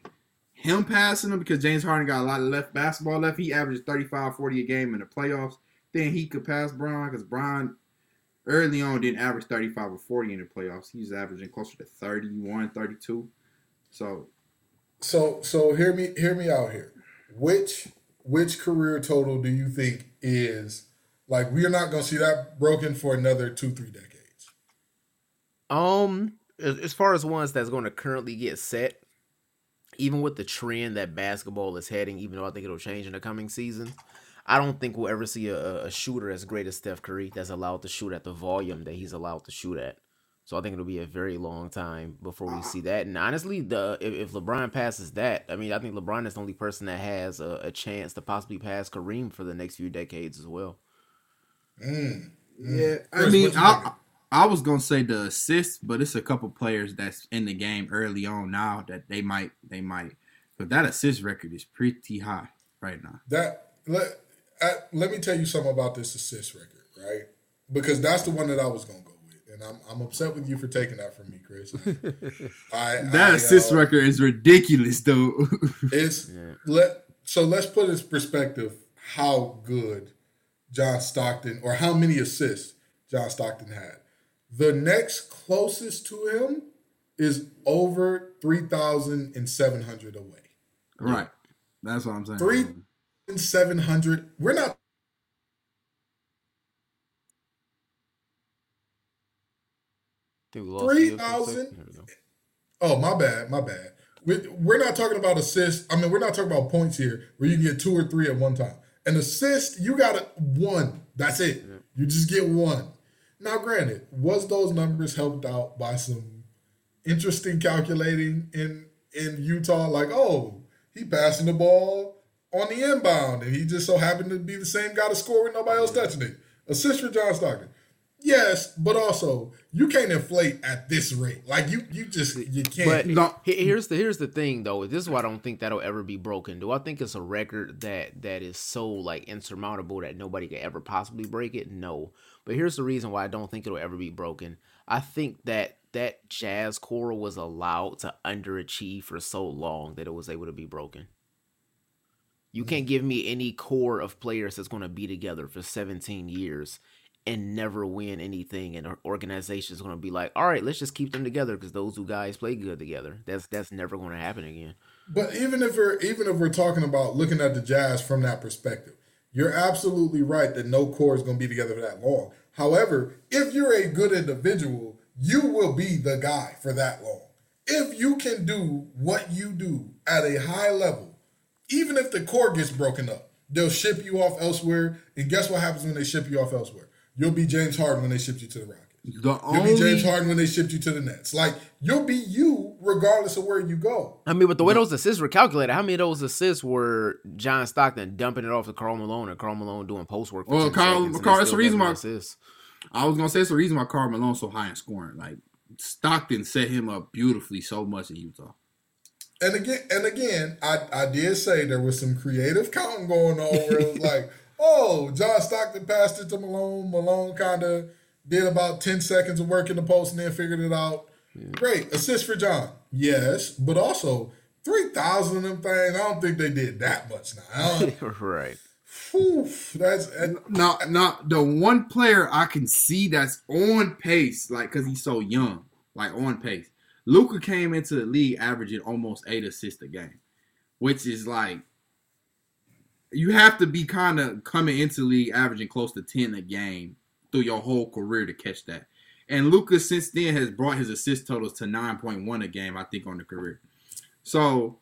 him passing him because James Harden got a lot of left basketball left. He averages 35, 40 a game in the playoffs. Then he could pass Bron because Bron early on didn't average 35 or 40 in the playoffs. He's averaging closer to 31, 32. So So so hear me hear me out here. Which which career total do you think is like we're not gonna see that broken for another two, three decades? Um, as, as far as ones that's going to currently get set, even with the trend that basketball is heading, even though I think it'll change in the coming season, I don't think we'll ever see a, a shooter as great as Steph Curry that's allowed to shoot at the volume that he's allowed to shoot at. So I think it'll be a very long time before we see that. And honestly, the if, if LeBron passes that, I mean, I think LeBron is the only person that has a, a chance to possibly pass Kareem for the next few decades as well. Mm. yeah, I Chris, mean, I. I was gonna say the assist, but it's a couple players that's in the game early on now that they might they might. But that assist record is pretty high right now. That let I, let me tell you something about this assist record, right? Because that's the one that I was gonna go with, and I'm I'm upset with you for taking that from me, Chris. I That I, assist uh, record is ridiculous, though. It's Yeah. let so let's put it in perspective how good John Stockton or how many assists John Stockton had. The next closest to him is over three thousand and seven hundred away. right. That's what I'm saying. Three and seven hundred. We're not I think we lost you for a 3,000? second. There we go. Oh, my bad, my bad. We- We're not talking about assists. I mean, we're not talking about points here where you can get two or three at one time. An assist, you got a one. That's it. You just get one. Now, granted, was those numbers helped out by some interesting calculating in in Utah? Like, oh, he passing the ball on the inbound, and he just so happened to be the same guy to score with nobody else touching it. Assist for John Stockton. Yes, but also you can't inflate at this rate. Like you, you just you can't. But No. here's the here's the thing though. This is why I don't think that'll ever be broken. Do I think it's a record that that is so like insurmountable that nobody could ever possibly break it? No. But here's the reason why I don't think it'll ever be broken. I think that that jazz core was allowed to underachieve for so long that it was able to be broken. You can't give me any core of players that's going to be together for 17 years and never win anything and our organization is going to be like all right let's just keep them together because those two guys play good together that's that's never going to happen again But even if we're even if we're talking about looking at the Jazz from that perspective, you're absolutely right that no core is going to be together for that long. However, if you're a good individual, you will be the guy for that long. If you can do what you do at a high level, even if the core gets broken up, they'll ship you off elsewhere. And guess what happens when they ship you off elsewhere? You'll be James Harden when they shipped you to the Rockets. The You'll be James Harden when they shipped you to the Nets. Like you'll be you regardless of where you go. I mean, but the way those assists were calculated, how many of those assists were John Stockton dumping it off to Karl Malone or Karl Malone doing post work? Well, Karl- Karl- that's the reason why- Assists. I was gonna say it's the reason why Karl Malone's so high in scoring. Like Stockton set him up beautifully so much in Utah. And again, and again, I, I did say there was some creative counting going on where it was like, oh, John Stockton passed it to Malone. Malone kind of did about 10 seconds of work in the post and then figured it out. Great. Assist for John. Yes. But also, 3,000 of them things, I don't think they did that much now. I don't- right. Whew, that's and Now, now the one player I can see that's on pace, like because he's so young, like on pace. Luka came into the league averaging almost eight assists a game, which is like you have to be kind of coming into the league averaging close to ten a game through your whole career to catch that. And Luka since then has brought his assist totals to nine point one a game, I think, on the career. So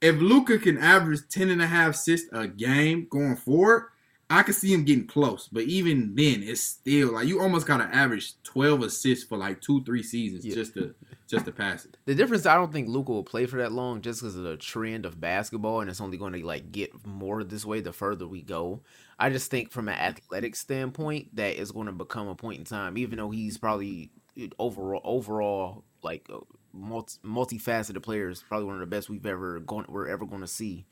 if Luka can average 10 and a half assists a game going forward, I can see him getting close. But even then, it's still like you almost gotta average 12 assists for like two, three seasons Yeah. just to just to pass it. The difference, I don't think Luka will play for that long just because of the trend of basketball, and it's only going to like get more this way the further we go. I just think from an athletic standpoint that is going to become a point in time, even though he's probably overall overall like uh, multi, multifaceted player is probably one of the best we've ever going we're ever going to see.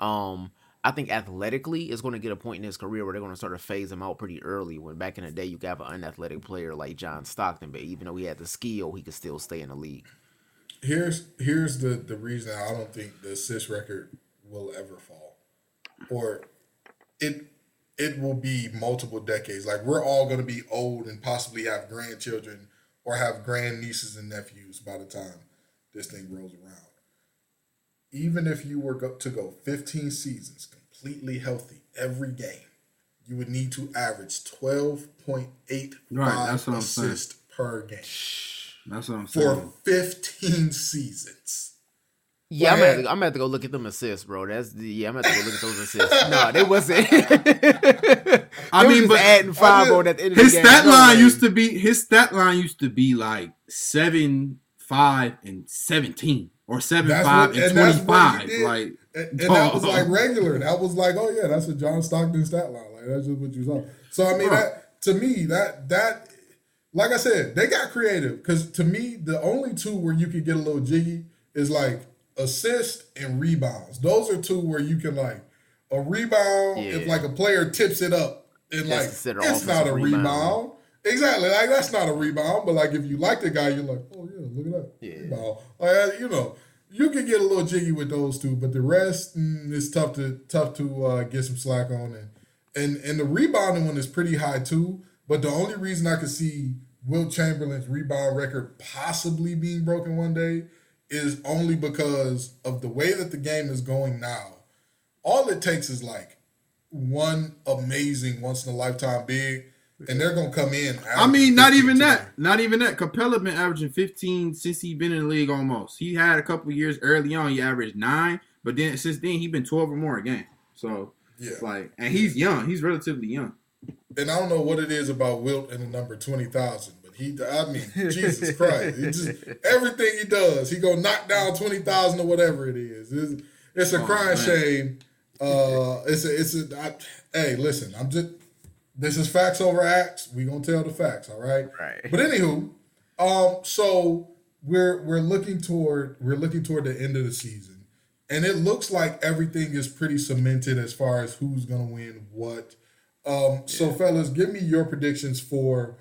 Um, I think athletically is going to get a point in his career where they're going to start to phase him out pretty early. When back in the day, you could have an unathletic player like John Stockton, but even though he had the skill, he could still stay in the league. here's here's the the reason I don't think the assist record will ever fall, or it it will be multiple decades. Like we're all going to be old and possibly have grandchildren or have grand nieces and nephews by the time this thing rolls around. Even if you were go, to go 15 seasons completely healthy every game, you would need to average 12.85 Right, that's what I'm saying. assists per game That's what I'm saying. for 15 seasons. Yeah, I'm gonna, have to, I'm gonna have to go look at them assists, bro. That's the yeah. I'm gonna have to go look at those assists. no, they wasn't. I They mean, was but adding five just- on at the end of His the game. stat No line way. used to be his stat line used to be like seven, five, and seventeen, or seven, That's five, what- and and that's twenty what he five. did. Like And, and that was like regular. That was like, oh yeah, that's a John Stockton stat line. Like that's just what you saw. So I mean, Huh. that to me, that that like I said, they got creative because to me, the only two where you could get a little jiggy is like assist and rebounds. Those are two where you can like a rebound yeah. if like a player tips it up and That's like considered it's not a rebound. rebound. Exactly, like that's not a rebound. But like if you like the guy, you're like, oh yeah, Yeah. Like uh, you know, you can get a little jiggy with those two, but the rest mm, it's tough to tough to uh, get some slack on and and and the rebounding one is pretty high too. But the only reason I could see Wilt Chamberlain's rebound record possibly being broken one day is only because of the way that the game is going now. All it takes is like one amazing once in a lifetime big, and they're gonna come in. I mean, not even that. Not even that. Capela been averaging 15 since he been in the league almost. He had a couple years early on, he averaged nine, but then since then he been 12 or more a game. So Yeah. it's like and he's young. He's relatively young. and I don't know what it is about Wilt and the number twenty thousand, but he, I mean, Jesus Christ, just everything he does, he gonna knock down twenty thousand or whatever it is. It's, it's a Oh, crying shame. Uh, it's a, it's a. I, hey, listen, I'm just. This is facts over acts. We're gonna tell the facts, all right? Right. But anywho, um, so we're we're looking toward we're looking toward the end of the season, and it looks like everything is pretty cemented as far as who's gonna win what. Um, so fellas, give me your predictions for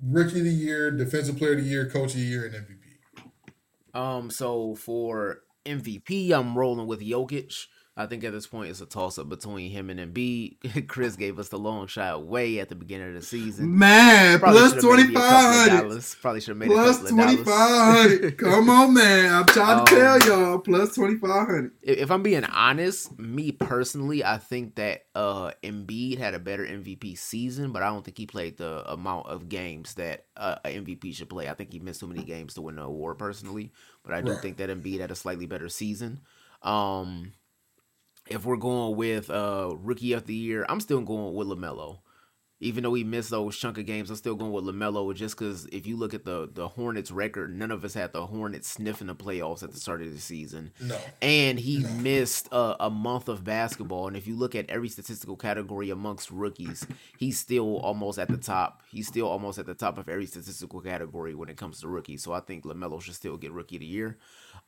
rookie of the year, defensive player of the year, coach of the year, and MVP. Um, so for MVP, I'm rolling with Jokic. I think at this point it's a toss up between him and Embiid. Chris gave us the long shot way at the beginning of the season. Man, Probably plus should've made me a couple of 2500. Probably should have made Plus a couple of twenty five hundred. Come on, man. I'm trying to Um, tell y'all. Plus twenty five hundred. if if I'm being honest, me personally, I think that uh Embiid had a better MVP season, but I don't think he played the amount of games that uh, an MVP should play. I think he missed too many games to win the award personally, but I do Right. think that Embiid had a slightly better season. Um if we're going with uh rookie of the year, I'm still going with Lamelo. Even though he missed those chunk of games, I'm still going with Lamelo just because if you look at the the Hornets record, none of us had the Hornets sniffing the playoffs at the start of the season. No, and he no. missed a, a, month of basketball. And if you look at every statistical category amongst rookies, he's still almost at the top. He's still almost at the top of every statistical category when it comes to rookies. So I think Lamelo should still get Rookie of the Year.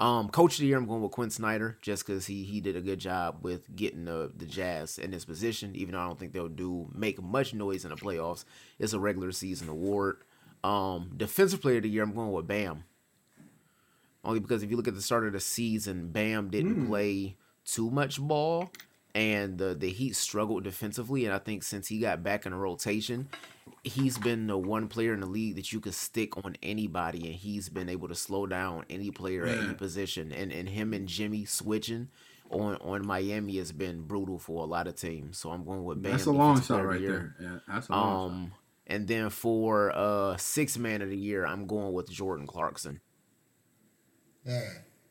Um, Coach of the Year, I'm going with Quin Snyder just because he he did a good job with getting the the Jazz in this position. Even though I don't think they'll do make much noise in the playoffs, it's a regular season award. Um, Defensive Player of the Year, I'm going with Bam. Only because if you look at the start of the season, Bam didn't mm. play too much ball, and the the Heat struggled defensively. And I think since he got back in the rotation, he's been the one player in the league that you could stick on anybody, and he's been able to slow down any player at any position. And and him and Jimmy switching on on Miami has been brutal for a lot of teams. So I'm going with Bam. That's a long shot right there. Yeah, that's a long um, shot. And then for uh six man of the year, I'm going with Jordan Clarkson. Yeah.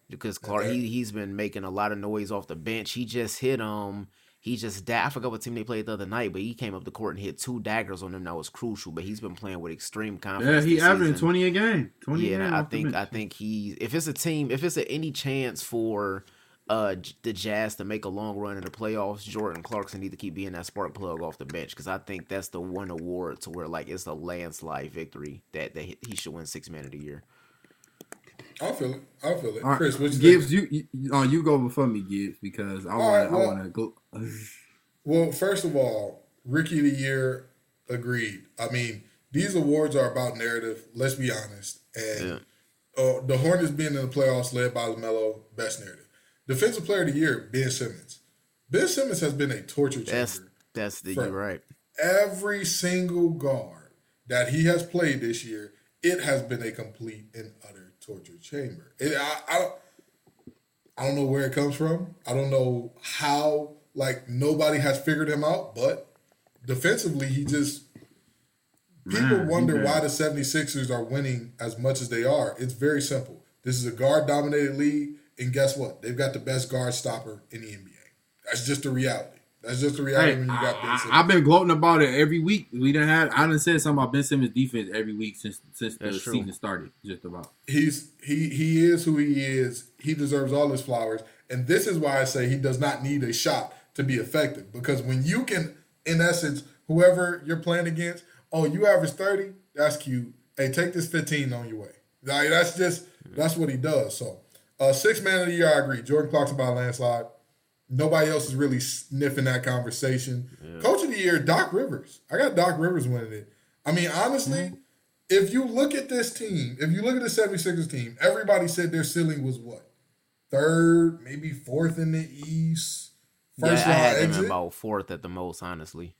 Because Clark, okay. he he's been making a lot of noise off the bench. He just hit um he just da- I forgot what team they played the other night, but he came up the court and hit two daggers on them. That was crucial. But he's been playing with extreme confidence. Yeah, he averaging twenty a game. Twenty. Yeah, I think I think he if it's a team if it's a, any chance for uh the Jazz to make a long run in the playoffs, Jordan Clarkson need to keep being that spark plug off the bench because I think that's the one award to where like it's a landslide victory that that he should win six man of the year. I feel it. I feel it. Right. Chris, what you Gibbs, think? you, you oh you go before me, Gibbs, because I want right, well, I want to go. well, first of all, Ricky of the Year, agreed. I mean, these awards are about narrative. Let's be honest, and yeah. uh, the Hornets being in the playoffs, led by Lamelo, best narrative. Defensive Player of the Year, Ben Simmons. Ben Simmons has been a torture chamber. That's that's the you're right. Every single guard that he has played this year, it has been a complete and utter torture chamber. It, I, I don't, I don't know where it comes from. I don't know how. Like nobody has figured him out, but defensively, he just. People Man, wonder why the 76ers are winning as much as they are. It's very simple. This is a guard dominated league, and guess what? They've got the best guard stopper in the NBA. That's just the reality. That's just the reality hey, when you got Ben Simmons. I've been gloating about it every week. We done had I done said something about Ben Simmons defense every week since since That's the true. season started. Just about. He's he he is who he is. He deserves all his flowers. And this is why I say he does not need a shot to be effective. Because when you can, in essence, whoever you're playing against, oh, you average 30, that's cute. Hey, take this 15 on your way. Like that's just that's what he does. So uh six man of the year, I agree. Jordan Clarkson by a landslide. Nobody else is really sniffing that conversation. Yeah. Coach of the year, Doc Rivers. I got Doc Rivers winning it. I mean, honestly, mm-hmm. if you look at this team, if you look at the 76ers team, everybody said their ceiling was what? Third, maybe fourth in the East. First yeah, I had exit. them about fourth at the most, honestly.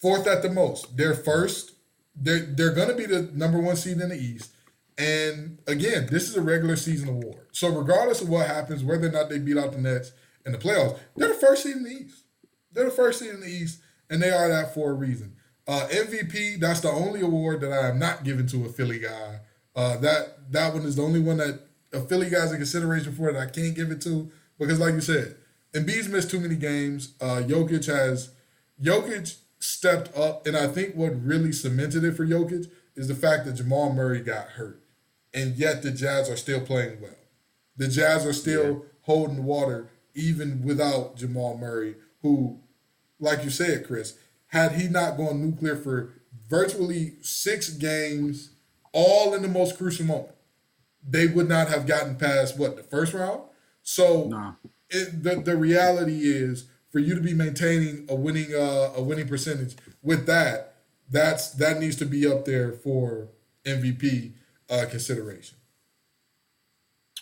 Fourth at the most. They're first. They're they're gonna be the number one seed in the East. And again, this is a regular season award. So regardless of what happens, whether or not they beat out the Nets, in the playoffs. They're the first seed in the East. They're the first seed in the East, and they are that for a reason. Uh, MVP, that's the only award that I am not giving to a Philly guy. Uh, that that one is the only one that a Philly guy's in consideration for that I can't give it to because, like you said, Embiid's missed too many games. Uh, Jokic has Jokic stepped up, and I think what really cemented it for Jokic is the fact that Jamal Murray got hurt, and yet the Jazz are still playing well. The Jazz are still yeah. holding water even without Jamal Murray, who, like you said, Chris, had he not gone nuclear for virtually six games, all in the most crucial moment, they would not have gotten past what the first round. So nah. it, the the reality is for you to be maintaining a winning uh, a winning percentage with that, that's that needs to be up there for MVP uh, consideration.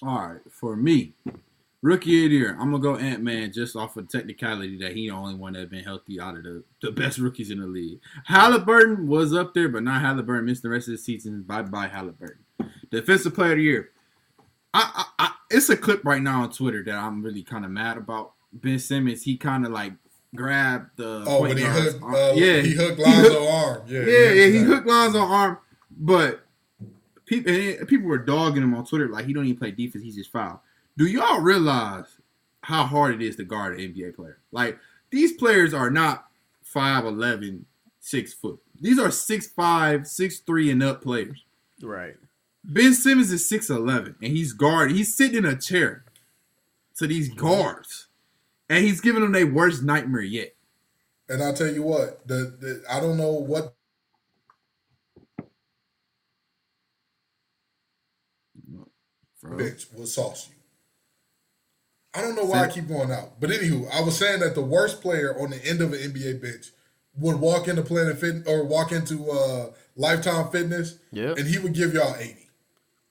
All right, for me, Rookie of the year, I'm gonna go Ant Man just off of technicality that he the only one that been healthy out of the, the best rookies in the league. Halliburton was up there, but not Halliburton. Missed the rest of the season. Bye bye Halliburton. Defensive Player of the Year. I, I, I it's a clip right now on Twitter that I'm really kind of mad about. Ben Simmons, he kind of like grabbed the oh when he hooked uh, yeah he hooked Lonzo arm yeah yeah yeah he hooked Lonzo arm, but people people were dogging him on Twitter like he don't even play defense. He's just foul do y'all realize how hard it is to guard an NBA player? Like these players are not 5'11, six foot. These are six five, six three, and up players. Right. Ben Simmons is six eleven, and he's guard. He's sitting in a chair to these mm-hmm. guards, and he's giving them their worst nightmare yet. And I'll tell you what, the, the I don't know what bench will sauce you. I don't know why I keep going out. But anywho, I was saying that the worst player on the end of an NBA bench would walk into Planet Fit or walk into uh, Lifetime Fitness, Yep. and he would give y'all eighty.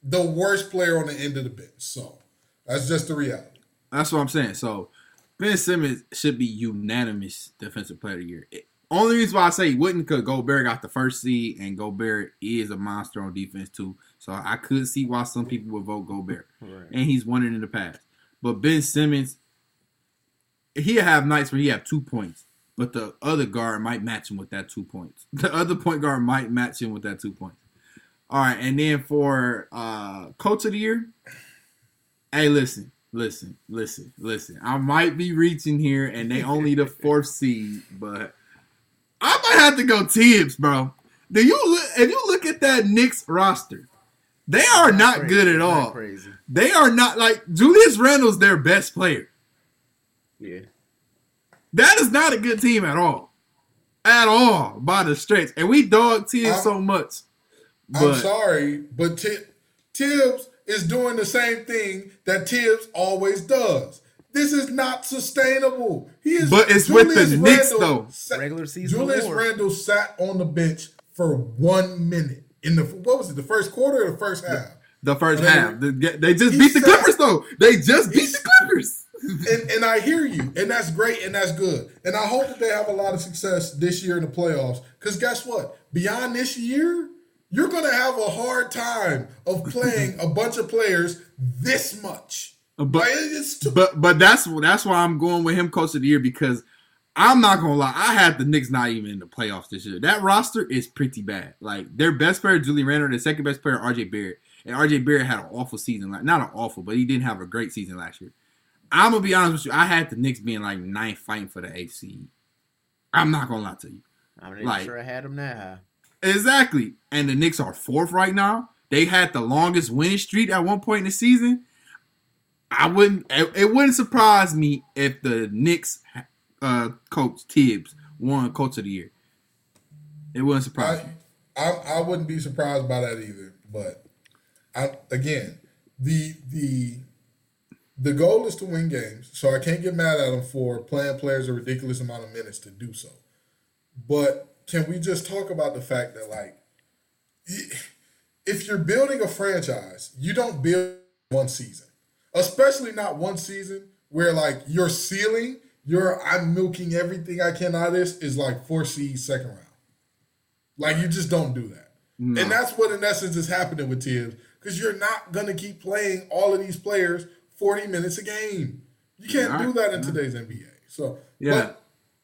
The worst player on the end of the bench. So that's just the reality. That's what I'm saying. So Ben Simmons should be unanimous defensive player of the year. It- only reason why I say he wouldn't because Gobert got the first seed, and Gobert is a monster on defense too. So I could see why some people would vote Gobert, Right. and he's won it in the past. But Ben Simmons, he'll have nights where he have two points, but the other guard might match him with that two points. The other point guard might match him with that two points. All right, and then for uh coach of the year, hey, listen, listen, listen, listen. I might be reaching here, and they only the fourth seed, but I might have to go Thibs, bro. Do you look if you look at that Knicks roster? They are not Crazy. good at all. Crazy. They are not like Julius Randle's their best player. Yeah. That is not a good team at all. At all, by the stretch. And we dog Thibs I'm- so much. I'm But sorry, but Ti- Thibs is doing the same thing that Thibs always does. This is not sustainable. He is, But it's with the Knicks, though. sat- Regular season Julius award. Randle sat on the bench for one minute in the what was it? The first quarter or the first half? the first But they- half. They, just beat the said- Clippers though. They just beat the Clippers. and, and I hear you, and that's great, and that's good, and I hope that they have a lot of success this year in the playoffs. Because guess what? Beyond this year, you're gonna have a hard time of playing a bunch of players this much. But- Like, too, But but that's that's why I'm going with him coach of the year because I'm not gonna lie, I had the Knicks not even in the playoffs this year. That roster is pretty bad. Like their best player, Julie Randle, their second best player, RJ Barrett. And RJ Barrett had an awful season. Like not an awful, but he didn't have a great season last year. I'm gonna be honest with you. I had the Knicks being like ninth fighting for the eighth seed. I'm not gonna lie to you. I'm not Like- sure I had them that high. Exactly. And the Knicks are fourth right now. They had the longest winning streak at one point in the season. I wouldn't. It, it wouldn't surprise me if the Knicks uh, coach Thibs won Coach of the Year. It wouldn't surprise me. I, I I wouldn't be surprised by that either. But I again, the the the goal is to win games, so I can't get mad at them for playing players a ridiculous amount of minutes to do so. But can we just talk about the fact that like, if you're building a franchise, you don't build one season, especially not one season where like your ceiling, your I'm milking everything I can out of this is like four seed second round. Like you just don't do that. No. And that's what in essence is happening with Thibs. Because you're not gonna keep playing all of these players 40 minutes a game. You can't Right. do that in today's NBA. So Yeah.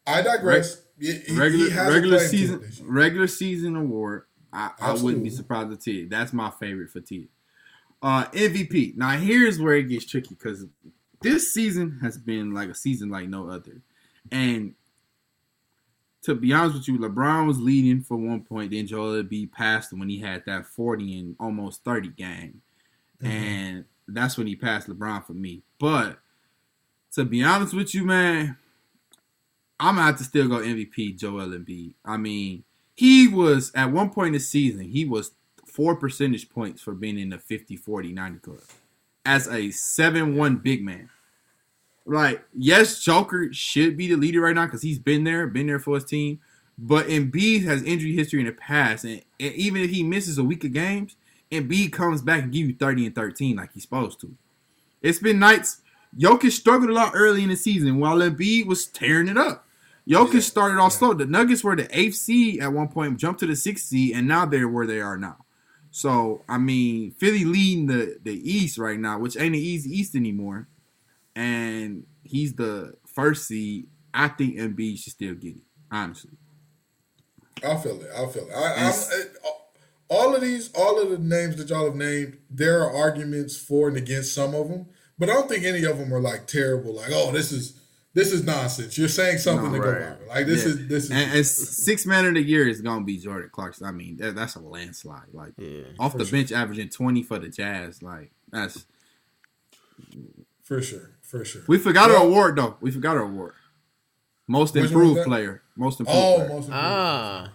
I digress. He- he- regular he regular claim to it season regular season award. I, I wouldn't be surprised to Thibs. That's my favorite for Thibs. Uh, MVP. Now here's where it gets tricky because this season has been like a season like no other, and to be honest with you, LeBron was leading for one point. Then Joel Embiid passed him when he had that forty and almost thirty game, mm-hmm. and that's when he passed LeBron for me. But to be honest with you, man, I'm gonna have to still go MVP Joel Embiid. I mean, he was at one point in the season, he was four percentage points for being in the 50, 40, 90 club as a 7-1 big man. Like, yes, Joker should be the leader right now because he's been there, been there for his team. But Embiid has injury history in the past, and, and even if he misses a week of games, Embiid comes back and give you 30 and 13 like he's supposed to. It's been nights. Jokic struggled a lot early in the season while Embiid was tearing it up. Jokic Yeah, started off yeah. slow. The Nuggets were the eighth seed at one point, jumped to the sixth seed, and now they're where they are now. So I mean, Philly leading the the East right now, which ain't an easy East anymore, and he's the first seed. I think Embiid should still get it, honestly. I feel it. I feel it. I, I'm, uh, all of these, all of the names that y'all have named, there are arguments for and against some of them, but I don't think any of them are like terrible. Like, oh, this is this is nonsense. You're saying something No, to go viral. Like this Yeah. is this is And, and six man of the year is gonna be Jordan Clarkson. I mean, that, that's a landslide. Like Yeah. off the sure. bench, averaging twenty for the Jazz. Like that's for sure, for sure. we forgot Well- our award though. We forgot our award. Most Which improved player. Most improved Oh, player. most Ah,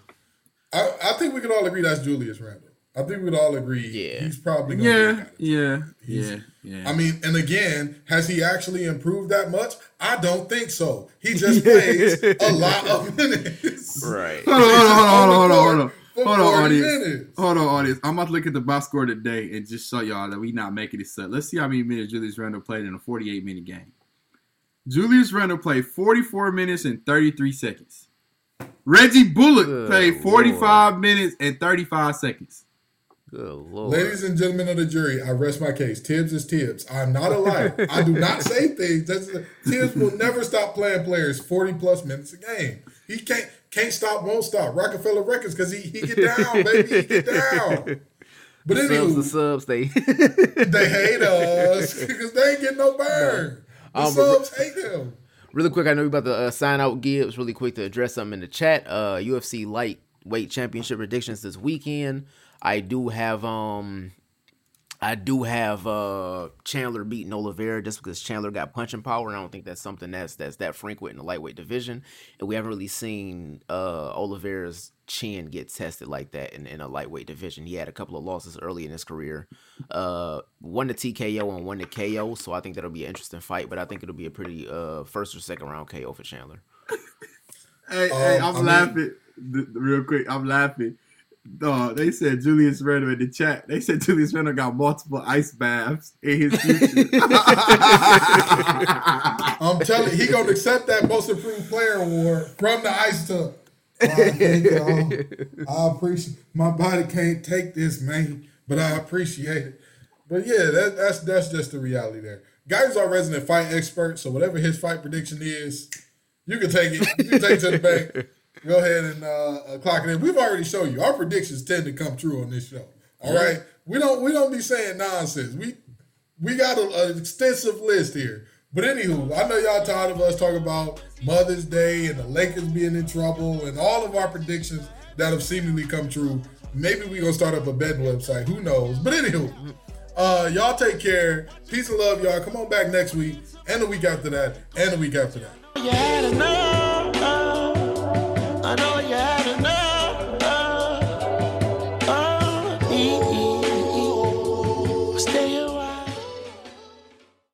I, I think we can all agree that's Julius Randle. I think we'd all agree Yeah. he's probably gonna yeah, be yeah, He's- yeah, yeah. I mean, and again, has he actually improved that much? I don't think so. He just plays a lot of minutes. right. hold on, hold on, hold on, hold on, hold on. For Hold on, audience. minutes. Hold on, audience. I'm about to look at the box score today and just show y'all that we not making this up. Let's see how many minutes Julius Randle played in a 48 minute game. Julius Randle played 44 minutes and 33 seconds. Reggie Bullock Good played 45 minutes and 35 seconds. Good lord. Ladies and gentlemen of the jury, I rest my case. Thibs is Thibs. I'm not a liar. I do not say things. That's, Thibs will never stop playing players 40 plus minutes a game. He can't can't stop, won't stop. Roc-A-Fella Records because he, he get down, baby. He get down. But the subs, the subs, they. they hate us because they ain't getting no burn. The Um, subs hate them. Really quick, I know we about to uh, sign out Gibbs. Really quick to address something in the chat. Uh, UFC lightweight championship predictions this weekend. I do have um, I do have uh Chandler beating Oliveira just because Chandler got punching power, and I don't think that's something that's that's that frequent in the lightweight division. And we haven't really seen uh Oliveira's chin get tested like that in, in a lightweight division. He had a couple of losses early in his career. Uh one to TKO and one to KO. So I think that'll be an interesting fight, but I think it'll be a pretty uh first or second round KO for Chandler. Hey, hey, Um, I'm I mean- laughing. Th- real quick, I'm laughing. Uh, they said Julius Randle in the chat. They said Julius Randle got multiple ice baths in his future. I'm telling you, he gonna accept that most improved player award from the ice tub. Oh. I appreciate my body can't take this, man, but I appreciate it. But yeah, that, that's that's just the reality there. Guy's are resident fight expert, so whatever his fight prediction is, you can take it. You can take it to the bank. Go ahead and uh, uh, clock it in. We've already shown you our predictions tend to come true on this show. All right, we don't we don't be saying nonsense. We we got a- an extensive list here. But anywho, I know y'all tired of us talking about Mother's Day and the Lakers being in trouble and all of our predictions that have seemingly come true. Maybe we gonna start up a betting website. Who knows? But anywho, uh, y'all take care. Peace and love, y'all. Come on back next week and the week after that and the week after that.